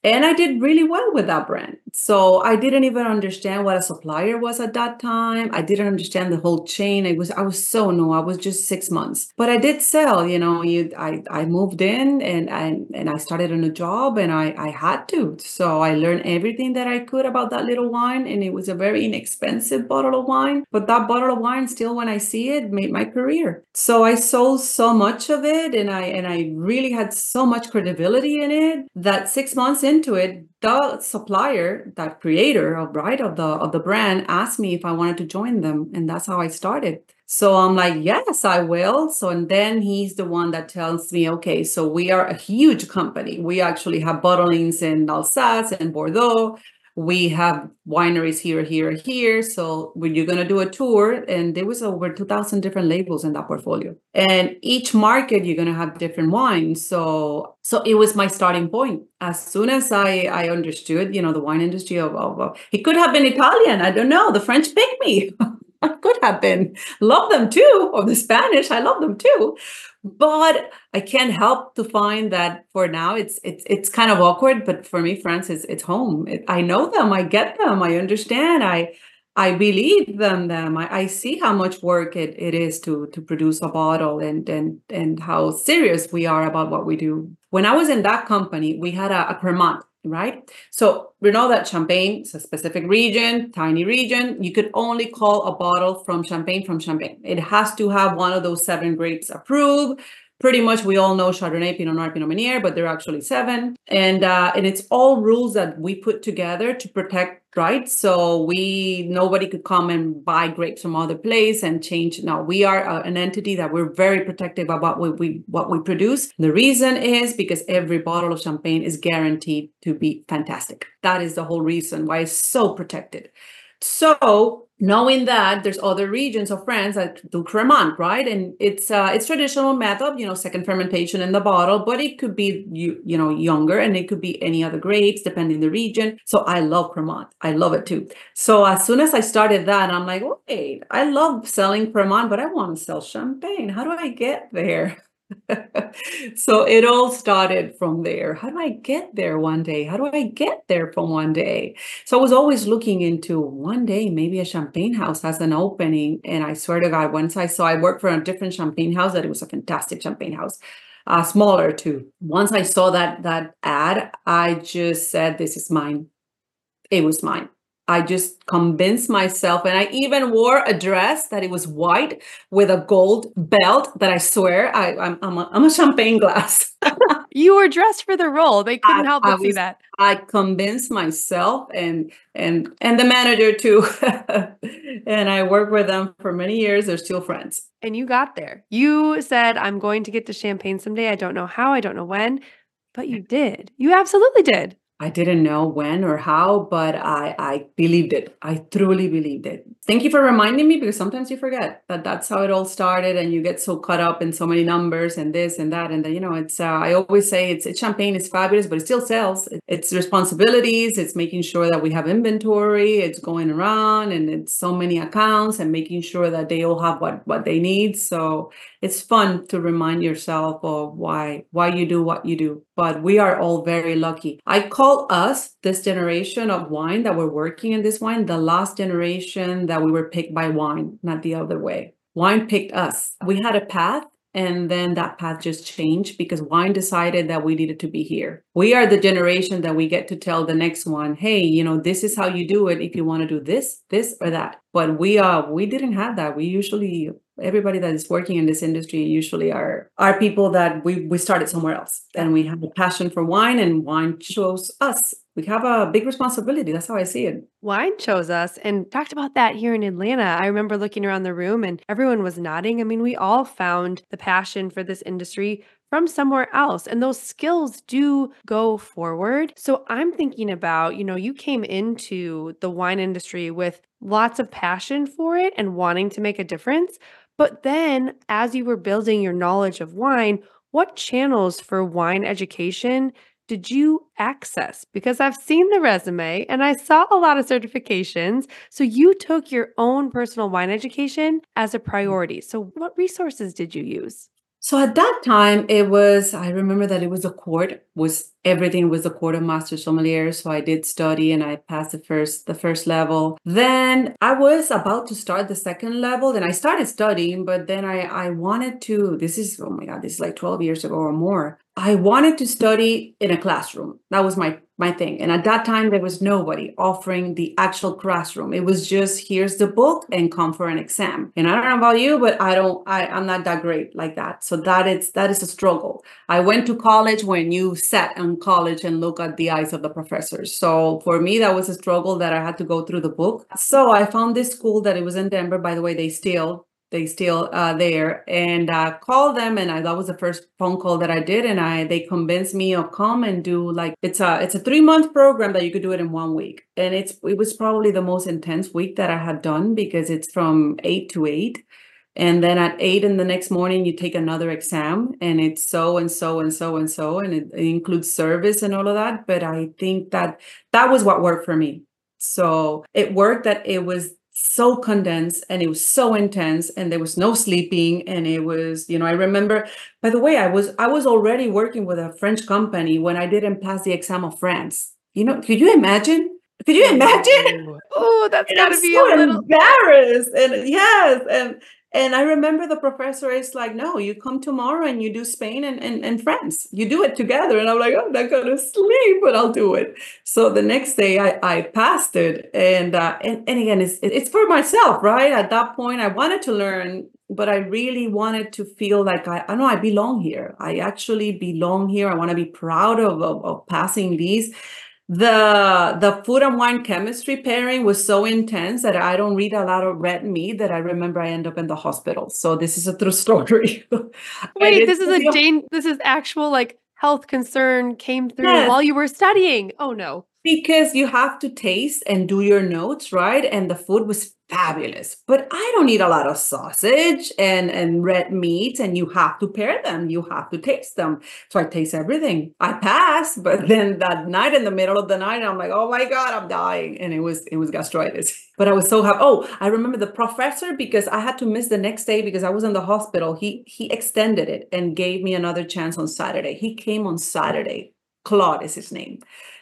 and I did really well with that brand. So I didn't even understand what a supplier was at that time. I didn't understand the whole chain. I was I was so new. I was just six months, but I did sell. You know, you I I moved in and and and I started a new job, and I I had to. So I learned everything that I could about that little wine, and it was a very inexpensive bottle of wine. But that bottle of wine, still, when I see it, made my career. So I sold so much of it, and I and I really had so much credibility in it that six months into it, the supplier, that creator of right of the of the brand, asked me if I wanted to join them, and that's how I started. So I'm like, yes, I will. So and then he's the one that tells me, okay, so we are a huge company. We actually have bottlings in Alsace and Bordeaux we have wineries here, here, here. So when you're going to do a tour, and there was over 2,000 different labels in that portfolio, and each market you're going to have different wines. So so it was my starting point. As soon as I I understood, you know, the wine industry of, of, of it could have been Italian. I don't know. The French picked me. *laughs* Could have been. Love them too, or the Spanish. I love them too but I can't help to find that for now it's it's it's kind of awkward. But for me, France is it's home. It, I know them. I get them. I understand. I I believe them. Them. I, I see how much work it, it is to to produce a bottle and and and how serious we are about what we do. When I was in that company, we had a, a Cremant right? So we know that Champagne is a specific region, tiny region. You could only call a bottle from Champagne from Champagne. It has to have one of those seven grapes approved. Pretty much, we all know Chardonnay, Pinot Noir, Pinot Meunier, but there are actually seven, and uh, and it's all rules that we put together to protect right? So we nobody could come and buy grapes from other place and change. No, we are uh, an entity that we're very protective about what we what we produce. The reason is because every bottle of champagne is guaranteed to be fantastic. That is the whole reason why it's so protected. So knowing that there's other regions of France that do Cremant, right? And it's uh, it's traditional method, you know, second fermentation in the bottle, but it could be you you know younger and it could be any other grapes depending the region. So I love Cremant, I love it too. So as soon as I started that, I'm like, wait, I love selling Cremant, but I want to sell champagne. How do I get there? *laughs* so it all started from there. How do I get there one day? How do I get there from one day? So I was always looking into one day, maybe a champagne house has an opening. And I swear to God, once I saw I worked for a different champagne house, that it was a fantastic champagne house. Uh, smaller too. Once I saw that that ad, I just said, "This is mine." It was mine. I just convinced myself, and I even wore a dress that it was white with a gold belt. That I swear, I, I'm I'm a, I'm a champagne glass. *laughs*
you were dressed for the role. They couldn't I, help but see that.
I convinced myself and and and the manager too, *laughs* and I worked with them for many years. They're still friends.
And you got there. You said, "I'm going to get to champagne someday. I don't know how. I don't know when." But you did. You absolutely did.
I didn't know when or how, but I, I believed it. I truly believed it. Thank you for reminding me because sometimes you forget that that's how it all started and you get so caught up in so many numbers and this and that. And then, you know, it's, uh, I always say it's, it's champagne is fabulous, but it still sells. It's responsibilities. It's making sure that we have inventory. It's going around and it's so many accounts and making sure that they all have what, what they need. So it's fun to remind yourself of why, why you do what you do. But we are all very lucky. I call us, this generation of wine that we're working in this wine, the last generation that we were picked by wine, not the other way. Wine picked us. We had a path and then that path just changed because wine decided that we needed to be here. We are the generation that we get to tell the next one, hey, you know, this is how you do it if you want to do this, this, or that. But we uh we didn't have that. We usually everybody that is working in this industry usually are are people that we we started somewhere else. And we have a passion for wine and wine chose us. We have a big responsibility. That's how i see it.
Wine chose us. And talked about that here in atlanta. I remember looking around the room and everyone was nodding. I mean we all found the passion for this industry from somewhere else. And those skills do go forward. So I'm thinking about, you know, you came into the wine industry with lots of passion for it and wanting to make a difference. But then, as you were building your knowledge of wine, what channels for wine education did you access? Because I've seen the resume and I saw a lot of certifications. So you took your own personal wine education as a mm-hmm. priority. So, what resources did you use?
So at that time, it was, I remember that it was a court, was everything was a court of master sommelier. So I did study and I passed the first, the first level. Then I was about to start the second level. Then I started studying, but then I, I wanted to, this is, oh my God, this is like 12 years ago or more. I wanted to study in a classroom. That was my my thing. And at that time, there was nobody offering the actual classroom. It was just here's the book and come for an exam. And I don't know about you, but I don't. I I'm not that great like that. So that is that is a struggle. I went to college when you sat in college and look at the eyes of the professors. So for me, that was a struggle that I had to go through the book. So I found this school that it was in Denver. By the way, they still they still uh, there. And uh, call them and I, that was the first phone call that i did and i they convinced me to come and do like it's a it's a three month program that you could do it in one week. And it's it was probably the most intense week that i had done because it's from eight to eight. And then at eight in the next morning you take another exam and it's so and so and so and so and it, it includes service and all of that. But i think that that was what worked for me. So it worked that it was so condensed and it was so intense and there was no sleeping and it was you know i remember by the way i was i was already working with a french company when i didn't pass the exam of france. You know could you imagine? Could you imagine? *laughs*
Oh that's gotta be
so
a little
embarrassed and yes and and I remember the professor is like, no, you come tomorrow and you do Spain and, and, and France. You do it together. And I'm like, "Oh, I'm not going to sleep, but I'll do it. So the next day I, I passed it. And, uh, and, and again, it's, it's for myself, right? At that point, I wanted to learn, but I really wanted to feel like I, I know I belong here. I actually belong here. I want to be proud of, of, of passing these the the food and wine chemistry pairing was so intense that I don't read a lot of red meat that I remember I end up in the hospital. So this is a true *laughs* story.
Wait, this is a Jane. This is actual like health concern came through yes. while you were studying. Oh no.
Because you have to taste and do your notes, right? And the food was fabulous. But I don't eat a lot of sausage and, and red meat, and you have to pair them. You have to taste them. So I taste everything. I pass, *laughs* but then that night in the middle of the night, I'm like, oh my God, I'm dying. And it was it was gastritis. *laughs* But I was so happy. Oh, I remember the professor because I had to miss the next day because I was in the hospital. He he extended it and gave me another chance on Saturday. He came on Saturday. Claude is his name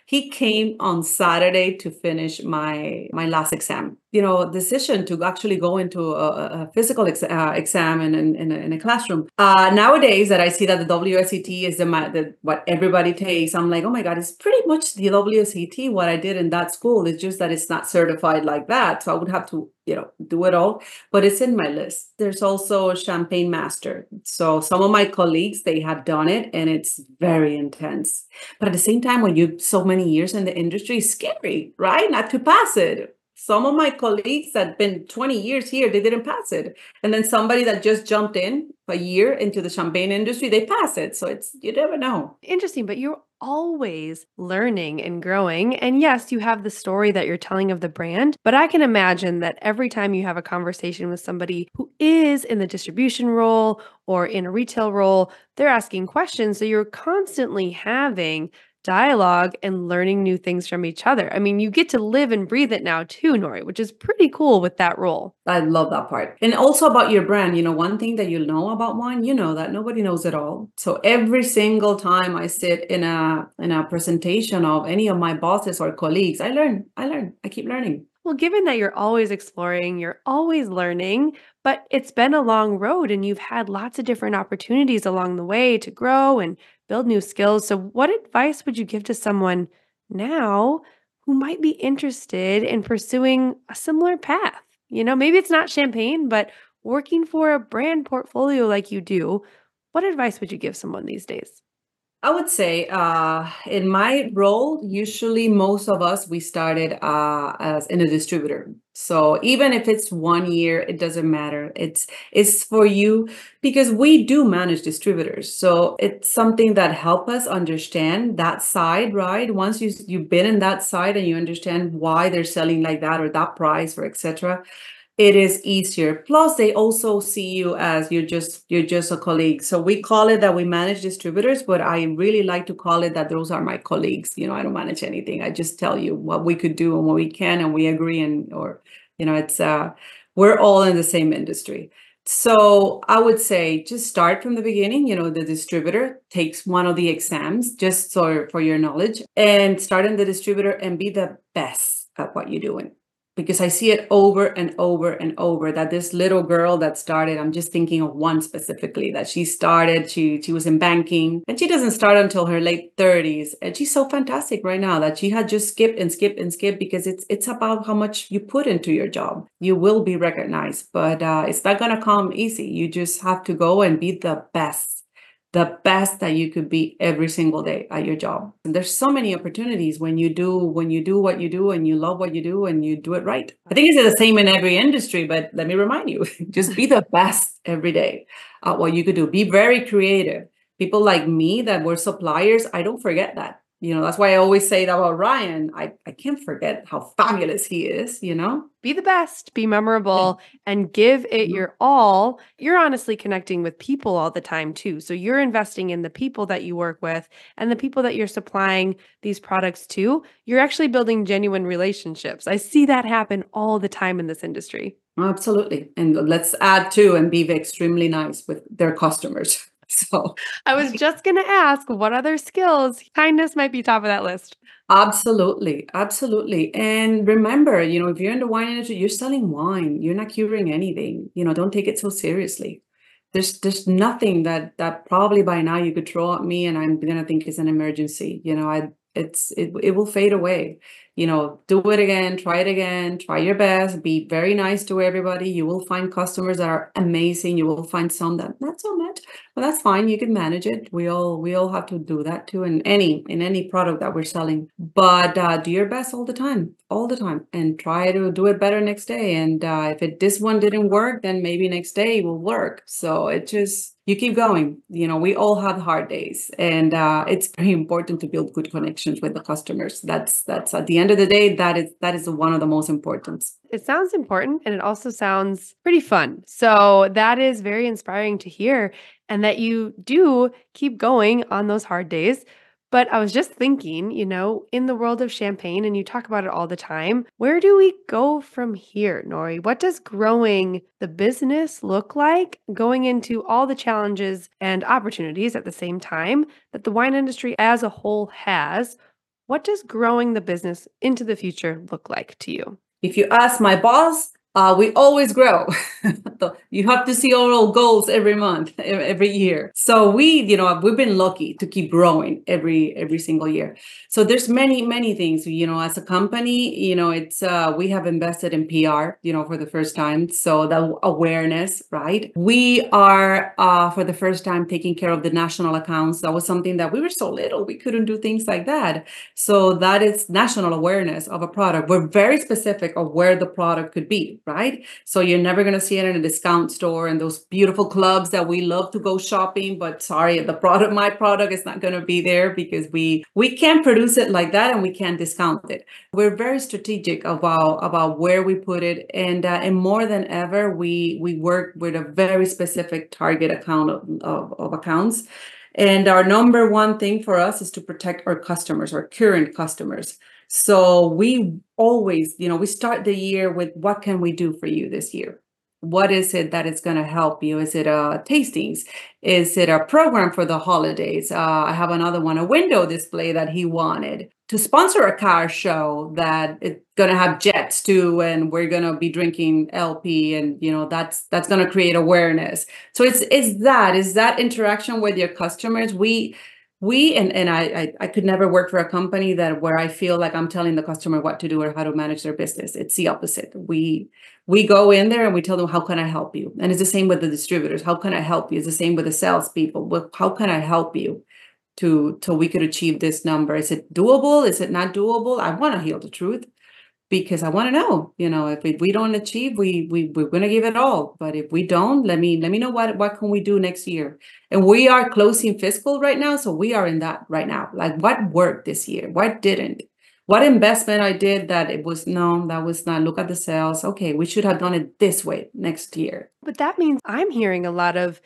he came on Saturday to finish my my last exam. You know, decision to actually go into a, a physical ex, uh, exam in, in, in, a, in, a, classroom. Uh, nowadays, that I see that the WSET is the, the what everybody takes, I'm like, oh my god, it's pretty much the WSET what I did in that school. It's just that it's not certified like that, so I would have to you know do it all. But it's in my list. There's also a champagne master. So some of my colleagues they have done it and it's very intense. But at the same time when you so many years in the industry it's scary right not to pass it some of my colleagues have been 20 years here they didn't pass it. And then somebody that just jumped in a year into the champagne industry they pass it. So it's you never know.
Interesting but you're always learning and growing. And yes you have the story that you're telling of the brand but i can imagine that every time you have a conversation with somebody who is in the distribution role or in a retail role they're asking questions. So you're constantly having dialogue and learning new things from each other. I mean, you get to live and breathe it now too, Norie, which is pretty cool with that role.
I love that part. And also about your brand, you know, one thing that you know about wine, you know that nobody knows it all. So every single time I sit in a in a presentation of any of my bosses or colleagues, I learn. I learn. I keep learning.
Well, given that you're always exploring, you're always learning, but it's been a long road and you've had lots of different opportunities along the way to grow and build new skills. So, what advice would you give to someone now who might be interested in pursuing a similar path? You know, maybe it's not champagne, but working for a brand portfolio like you do. What advice would you give someone these days?
I would say uh, in my role, usually most of us, we started uh, as in a distributor. So even if it's one year, it doesn't matter. It's it's for you because we do manage distributors. So it's something that help us understand that side, right? Once you you've been in that side and you understand why they're selling like that or that price or etc it is easier. Plus they also see you as you're just you're just a colleague. So we call it that we manage distributors but i really like to call it that those are my colleagues. You know i don't manage anything. I just tell you what we could do and what we can and we agree and or you know it's uh we're all in the same industry. So i would say just start from the beginning. You know the distributor takes one of the exams just so for your knowledge and start in the distributor and be the best at what you're doing because I see it over and over and over that this little girl that started, I'm just thinking of one specifically that she started, she she was in banking and she doesn't start until her late 30s. And she's so fantastic right now that she had just skipped and skipped and skipped because it's it's about how much you put into your job. You will be recognized, but uh, it's not gonna come easy. You just have to go and be the best the best that you could be every single day at your job. And there's so many opportunities when you do when you do what you do and you love what you do and you do it right. I think it's the same in every industry, but let me remind you, *laughs* just be the best every day at what you could do. Be very creative. People like me that were suppliers, I don't forget that you know that's why i always say that about ryan i, I can't forget how fabulous he is you know?
Be the best be memorable and give it mm-hmm. your all. You're honestly connecting with people all the time too. So you're investing in the people that you work with and the people that you're supplying these products to. You're actually building genuine relationships. I see that happen all the time in this industry.
Absolutely. And let's add to and be extremely nice with their customers *laughs* *laughs* So
I was just going to ask what other skills kindness might be top of that list.
Absolutely, absolutely. And remember, you know, if you're in the wine industry, you're selling wine. You're not curing anything. You know, don't take it so seriously. There's there's nothing that that probably by now you could throw at me and I'm gonna think is an emergency. You know, I it's it, it will fade away you know, do it again, try it again, try your best, be very nice to everybody. You will find customers that are amazing. You will find some that not so much, but that's fine. You can manage it. We all we all have to do that too in any in any product that we're selling. But uh, do your best all the time, all the time, and try to do it better next day. And uh, if it this one didn't work, then maybe next day it will work. So it just you keep going. You know, we all have hard days, and uh, it's very important to build good connections with the customers. That's that's at the end of the day, that is that is one of the most important.
It sounds important, and it also sounds pretty fun. So that is very inspiring to hear, and that you do keep going on those hard days but I was just thinking, you know, in the world of champagne, and you talk about it all the time, where do we go from here, Norie? What does growing the business look like going into all the challenges and opportunities at the same time that the wine industry as a whole has? What does growing the business into the future look like to you?
If you ask my boss, uh, we always grow. *laughs* you have to see our goals every month, every year. So we, you know, we've been lucky to keep growing every every single year. So there's many many things. You know, as a company, you know, it's uh, we have invested in PR, you know, for the first time. So the awareness, right? We are uh, for the first time taking care of the national accounts. That was something that we were so little, we couldn't do things like that. So that is national awareness of a product. We're very specific of where the product could be right? So you're never going to see it in a discount store and those beautiful clubs that we love to go shopping. But sorry, the product, my product is not going to be there because we we can't produce it like that and we can't discount it. We're very strategic about about where we put it, and uh, and more than ever, we we work with a very specific target account of, of, of accounts. And our number one thing for us is to protect our customers, our current customers. So we always, you know, we start the year with what can we do for you this year? What is it that is going to help you? Is it a tastings? Is it a program for the holidays? Uh, I have another one, a window display that he wanted to sponsor a car show that it's going to have jets too, and we're going to be drinking LP, and you know that's that's going to create awareness. So it's it's that is that interaction with your customers. We we and and I, I, I could never work for a company that where I feel like I'm telling the customer what to do or how to manage their business. It's the opposite. We we go in there and we tell them how can I help you, and it's the same with the distributors. How can I help you? It's the same with the salespeople. How can I help you to till we could achieve this number? Is it doable? Is it not doable? I want to hear the truth because I want to know, you know, if we, don't achieve, we we we're gonna give it all. But if we don't, let me let me know what what can we do next year. And we are closing fiscal right now, so we are in that right now. Like what worked this year, what didn't, what investment I did that it was no, that was not. Look at the sales. Okay, we should have done it this way next year.
But that means I'm hearing a lot of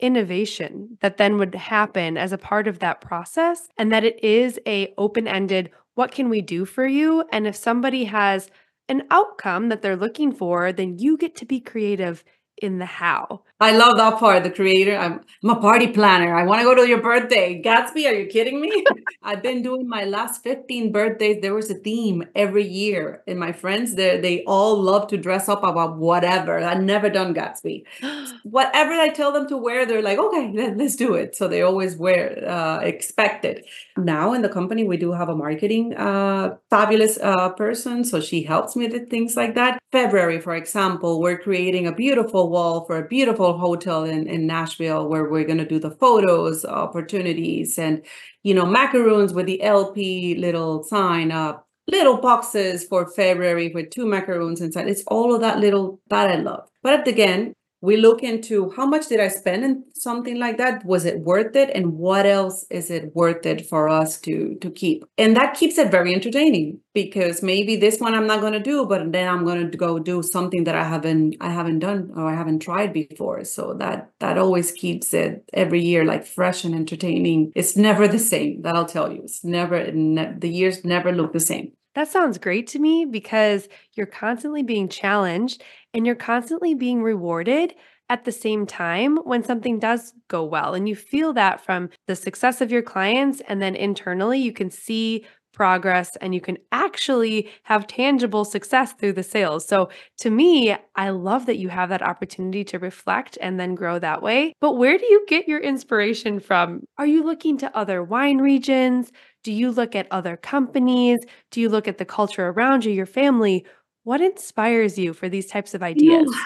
innovation that then would happen as a part of that process and that it is a open-ended what can we do for you? And if somebody has an outcome that they're looking for, then you get to be creative in the how.
I love that part. The creator. I'm, I'm a party planner. I want to go to your birthday. Gatsby, are you kidding me? *laughs* I've been doing my last 15 birthdays. There was a theme every year. And my friends, they they all love to dress up about whatever. I've never done Gatsby. *gasps* whatever I tell them to wear, they're like, okay, let, us do it. So they always wear uh, expected. Now in the company, we do have a marketing uh, fabulous uh, person. So she helps me with things like that. February, for example, we're creating a beautiful wall for a beautiful hotel in, in Nashville where we're going to do the photos, opportunities, and, you know, macaroons with the LP little sign up, little boxes for February with two macaroons inside. It's all of that little that I love. But again, we look into how much did I spend in something like that? Was it worth it? And what else is it worth it for us to to keep? And that keeps it very entertaining because maybe this one I'm not going to do, but then I'm going to go do something that I haven't I haven't done or I haven't tried before. So that that always keeps it every year like fresh and entertaining. It's never the same. That I'll tell you. It's never ne- the years never look the same.
That sounds great to me because you're constantly being challenged and you're constantly being rewarded at the same time when something does go well. And you feel that from the success of your clients. And then internally, you can see progress and you can actually have tangible success through the sales. So, to me, I love that you have that opportunity to reflect and then grow that way. But where do you get your inspiration from? Are you looking to other wine regions? Do you look at other companies? Do you look at the culture around you, your family? What inspires you for these types of
You know,
ideas?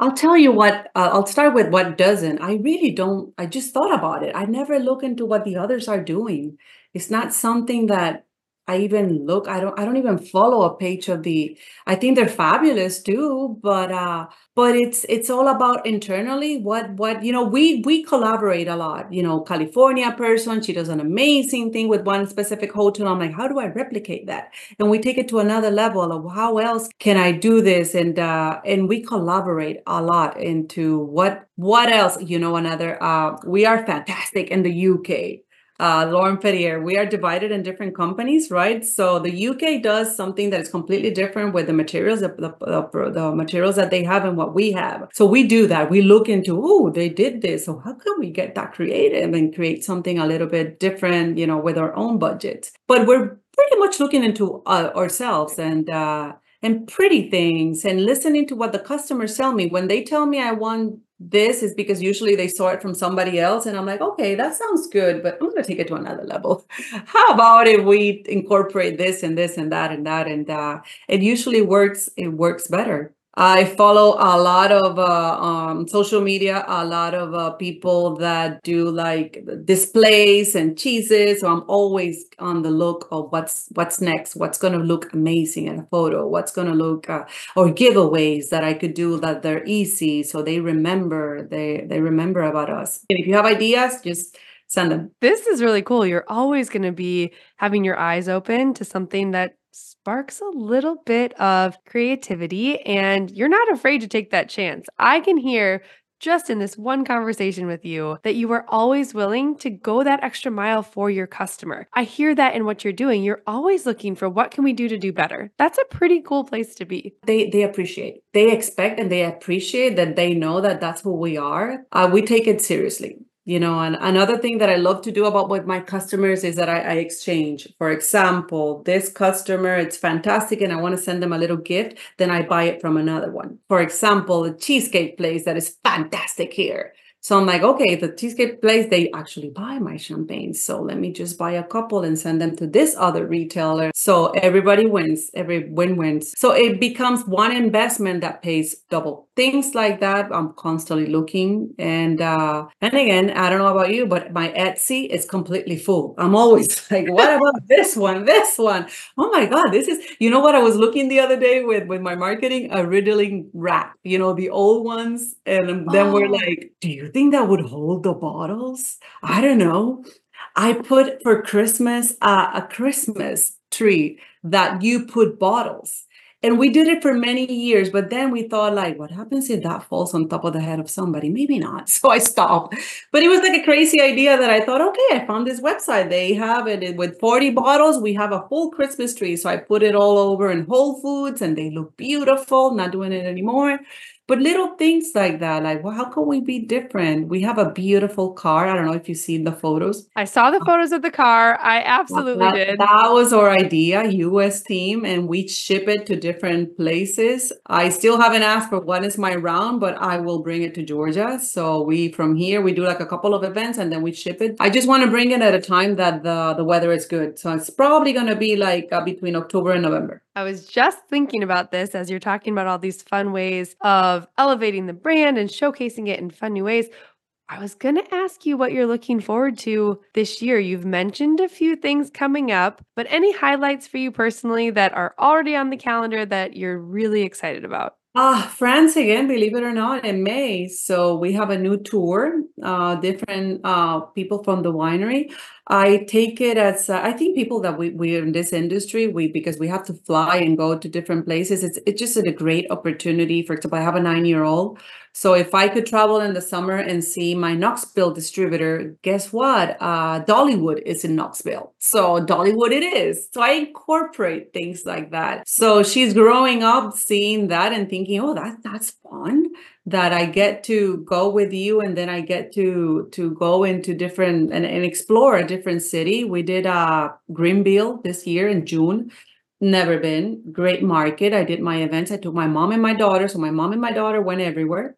I'll tell you what, uh, I'll start with what doesn't. I really don't, I just thought about it. I never look into what the others are doing. It's not something that I even look, I don't I don't even follow a page of the I think they're fabulous too, but uh but it's it's all about internally what what you know we we collaborate a lot. You know, California person, she does an amazing thing with one specific hotel. I'm like, how do I replicate that? And we take it to another level of how else can I do this? And uh and we collaborate a lot into what what else, you know, another uh we are fantastic in the UK uh, Laurent Perrier, we are divided in different companies, right? So the UK does something that is completely different with the materials, the, the, the, materials that they have and what we have. So we do that. We look into, oh, they did this. So how can we get that creative and create something a little bit different, you know, with our own budget? But we're pretty much looking into uh, ourselves and uh, and pretty things and listening to what the customers tell me when they tell me I want this is because usually they saw it from somebody else and i'm like okay that sounds good but i'm going to take it to another level. *laughs* How about if we incorporate this and this and that and that and uh, it usually works it works better I follow a lot of uh, um, social media, a lot of uh, people that do like displays and cheeses. So I'm always on the look of what's what's next, what's going to look amazing in a photo, what's going to look uh, or giveaways that I could do that they're easy, so they remember they they remember about us. And if you have ideas, just send them.
This is really cool. You're always going to be having your eyes open to something that sparks a little bit of creativity, and you're not afraid to take that chance. I can hear just in this one conversation with you that you are always willing to go that extra mile for your customer. I hear that in what you're doing. You're always looking for what can we do to do better. That's a pretty cool place to be.
They they appreciate, they expect, and they appreciate that they know that that's who we are. Uh, we take it seriously you know and another thing that i love to do about with my customers is that I, I, exchange for example this customer it's fantastic and i want to send them a little gift then i buy it from another one for example a cheesecake place that is fantastic here so I'm like, okay, the cheesecake place, they actually buy my champagne. So let me just buy a couple and send them to this other retailer. So everybody wins, every win wins. So it becomes one investment that pays double. Things like that, I'm constantly looking. And uh, and again, I don't know about you, but my Etsy is completely full. I'm always *laughs* like, what about this one? This one? Oh my God, this is, you know what? I was looking the other day with with my marketing, a riddling rack, you know, the old ones. And then we're
Oh,
like, do you think that would hold the bottles? I don't know. I put for Christmas uh, a Christmas tree that you put bottles. And we did it for many years, but then we thought, like, what happens if that falls on top of the head of somebody? Maybe not. *laughs* So I stopped. But it was like a crazy idea that I thought, okay, I found this website. They have it with 40 bottles. We have a full Christmas tree. So I put it all over in Whole Foods and they look beautiful. Not doing it anymore. But little things like that, like, well, how can we be different? We have a beautiful car. I don't know if you've seen the photos.
I saw the photos of the car. I absolutely
that
did.
that was our idea, US team, and we ship it to different places. I still haven't asked for what is my round, but I will bring it to Georgia. So we from here we do like a couple of events and then we ship it. I just want to bring it at a time that the the weather is good. So it's probably going to be like uh, between October and November.
I was just thinking about this as you're talking about all these fun ways of elevating the brand and showcasing it in fun new ways. I was going to ask you what you're looking forward to this year. You've mentioned a few things coming up, but any highlights for you personally that are already on the calendar that you're really excited about?
Ah, France again, believe it or not, in May. So we have a new tour, uh, different uh, people from the winery. I take it as uh, I think people that we we're in this industry, we because we have to fly and go to different places. It's it's just a great opportunity. For example, I have a nine-year-old. So if I could travel in the summer and see my Knoxville distributor, guess what? Uh, Dollywood is in Knoxville. So Dollywood it is. So I incorporate things like that. So she's growing up seeing that and thinking, oh, that that's fun that I get to go with you and then I get to to go into different and, and explore a different city. We did uh Greenville this year in June. Never been. Great market. I did my events. I took my mom and my daughter. So my mom and my daughter went everywhere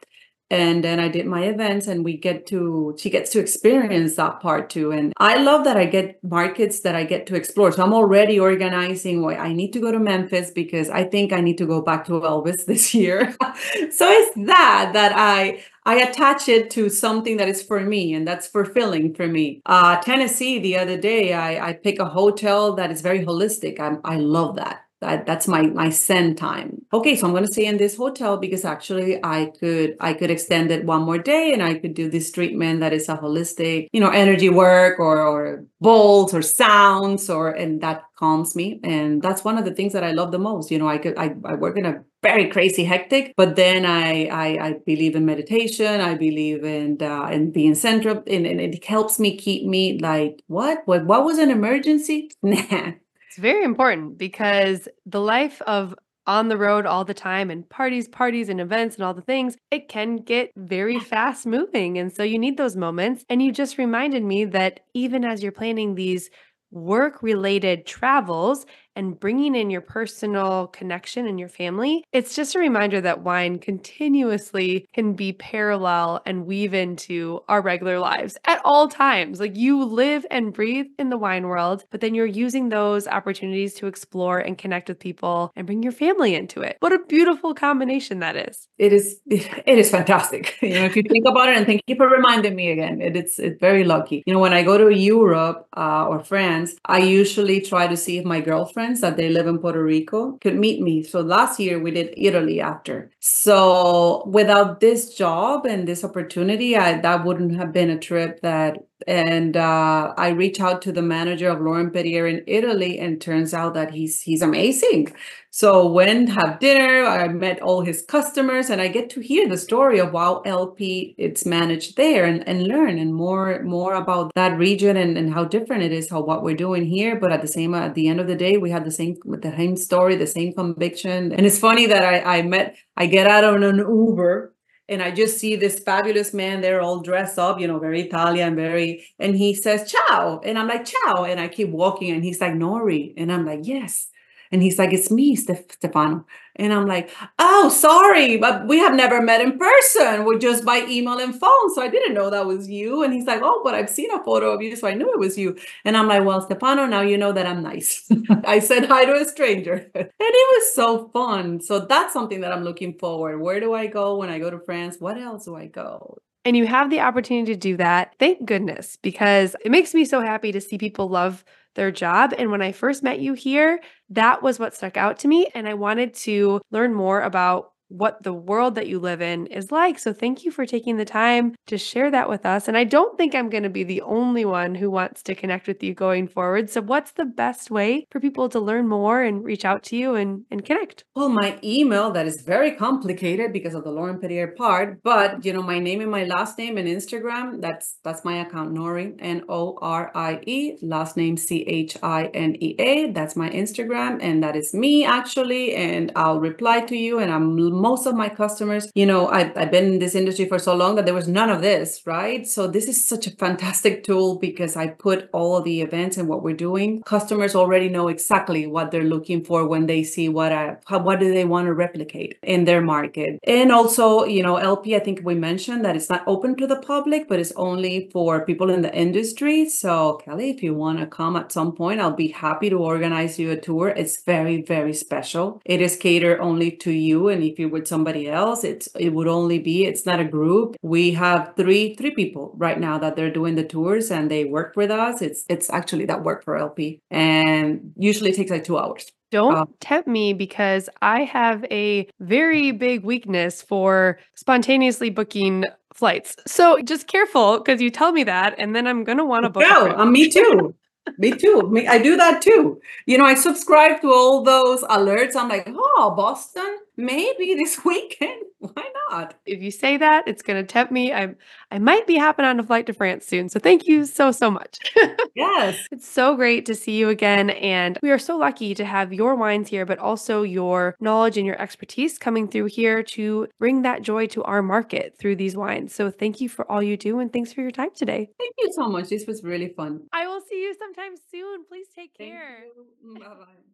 and then I did my events and we get to she gets to experience that part too and I love that I get markets that I get to explore so I'm already organizing well, I need to go to Memphis because I think I need to go back to Elvis *laughs* this year *laughs* so it's that that I I attach it to something that is for me and that's fulfilling for me. Uh, Tennessee, the other day, I, I pick a hotel that is very holistic. I'm, I love that that that's my my send time. Okay so i'm going to stay in this hotel because actually i could i could extend it one more day and i could do this treatment that is a holistic you know energy work or or bowls or sounds or and that calms me. And that's one of the things that i love the most. You know i could i, I work in a very crazy hectic but then I, I i believe in meditation. I believe in uh in being centered and, and it helps me keep me like what? What what was an emergency? *laughs* Nah
it's very important because the life of on the road all the time and parties, parties, and events and all the things, it can get very fast moving. And so you need those moments. And you just reminded me that even as you're planning these work related travels, and bringing in your personal connection and your family, it's just a reminder that wine continuously can be parallel and weave into our regular lives at all times. Like you live and breathe in the wine world, but then you're using those opportunities to explore and connect with people and bring your family into it. What a beautiful combination that is.
It is *laughs* it is fantastic. *laughs* You know, if you think about it and thank you for reminding me again. It, it's it's very lucky. You know, when I go to Europe uh, or France, I usually try to see if my girlfriend friends that they live in Puerto Rico could meet me. So last year we did Italy after. So without this job and this opportunity, I, that wouldn't have been a trip that and uh, I reach out to the manager of Laurent Perrier in Italy, and turns out that he's he's amazing. So went have dinner. I met all his customers, and I get to hear the story of how LP it's managed there, and, and learn and more more about that region and, and how different it is, how what we're doing here. But at the same at the end of the day, we had the same the same story, the same conviction. And it's funny that I I met I get out on an Uber and I just see this fabulous man there all dressed up, you know, very Italian, very, and he says, ciao. And I'm like, ciao. And I keep walking and he's like, Norie. And I'm like, yes. And he's like, it's me, Stefano. And I'm like, oh, sorry, but we have never met in person. We're just by email and phone. So I didn't know that was you. And he's like, oh, but I've seen a photo of you. So I knew it was you. And I'm like, well, Stefano, now you know that I'm nice. *laughs* I said hi to a stranger. and it was so fun. So that's something that I'm looking forward. Where do I go when I go to France? What else do I go?
And you have the opportunity to do that. Thank goodness, because it makes me so happy to see people love their job. And when I first met you here, that was what stuck out to me. And I wanted to learn more about what the world that you live in is like. So thank you for taking the time to share that with us. And I don't think I'm going to be the only one who wants to connect with you going forward. So what's the best way for people to learn more and reach out to you and, and connect?
Well, my email that is very complicated because of the Laurent Perrier part, but you know, my name and my last name and Instagram, that's that's my account, Norie, N-O-R-I-E, last name C-H-I-N-E-A. That's my Instagram, and that is me actually. And I'll reply to you and I'm most of my customers, you know, I've, I've been in this industry for so long that there was none of this, right? So this is such a fantastic tool because I put all the events and what we're doing. Customers already know exactly what they're looking for when they see what I, what do they want to replicate in their market. And also, you know, LP, I think we mentioned that it's not open to the public, but it's only for people in the industry. So Kelly, if you want to come at some point, I'll be happy to organize you a tour. It's very, very special. It is catered only to you. And if you with somebody else it's it would only be it's not a group we have three three people right now that they're doing the tours and they work with us it's it's actually that work for lp and usually it takes like two hours
don't um, tempt me because I have a very big weakness for spontaneously booking flights. So just careful because you tell me that, and then I'm gonna want to book.
No, uh, me too. me too. Me, I do that too. You know, I subscribe to all those alerts. I'm like, oh, Boston maybe this *laughs* weekend. Why not?
If you say that, it's going to tempt me. I'm I might be hopping on a flight to France soon. So thank you so so much. *laughs*
yes.
It's so great to see you again and we are so lucky to have your wines here but also your knowledge and your expertise coming through here to bring that joy to our market through these wines. So thank you for all you do and thanks for your time today.
Thank you so much. This was really fun.
I will see you sometime soon. Please take care.
Bye bye.
Cheers.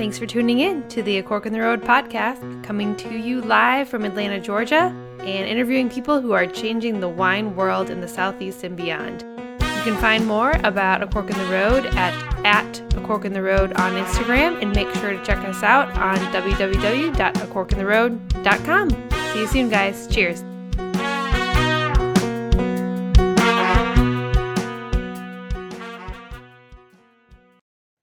Thanks for tuning in to the A Cork in the Road podcast, coming to you live from Atlanta, Georgia, and interviewing people who are changing the wine world in the Southeast and beyond. You can find more about A Cork in the Road at, at A Cork in the Road on Instagram, and make sure to check us out on www.acorkintheroad.com. See you soon, guys. Cheers.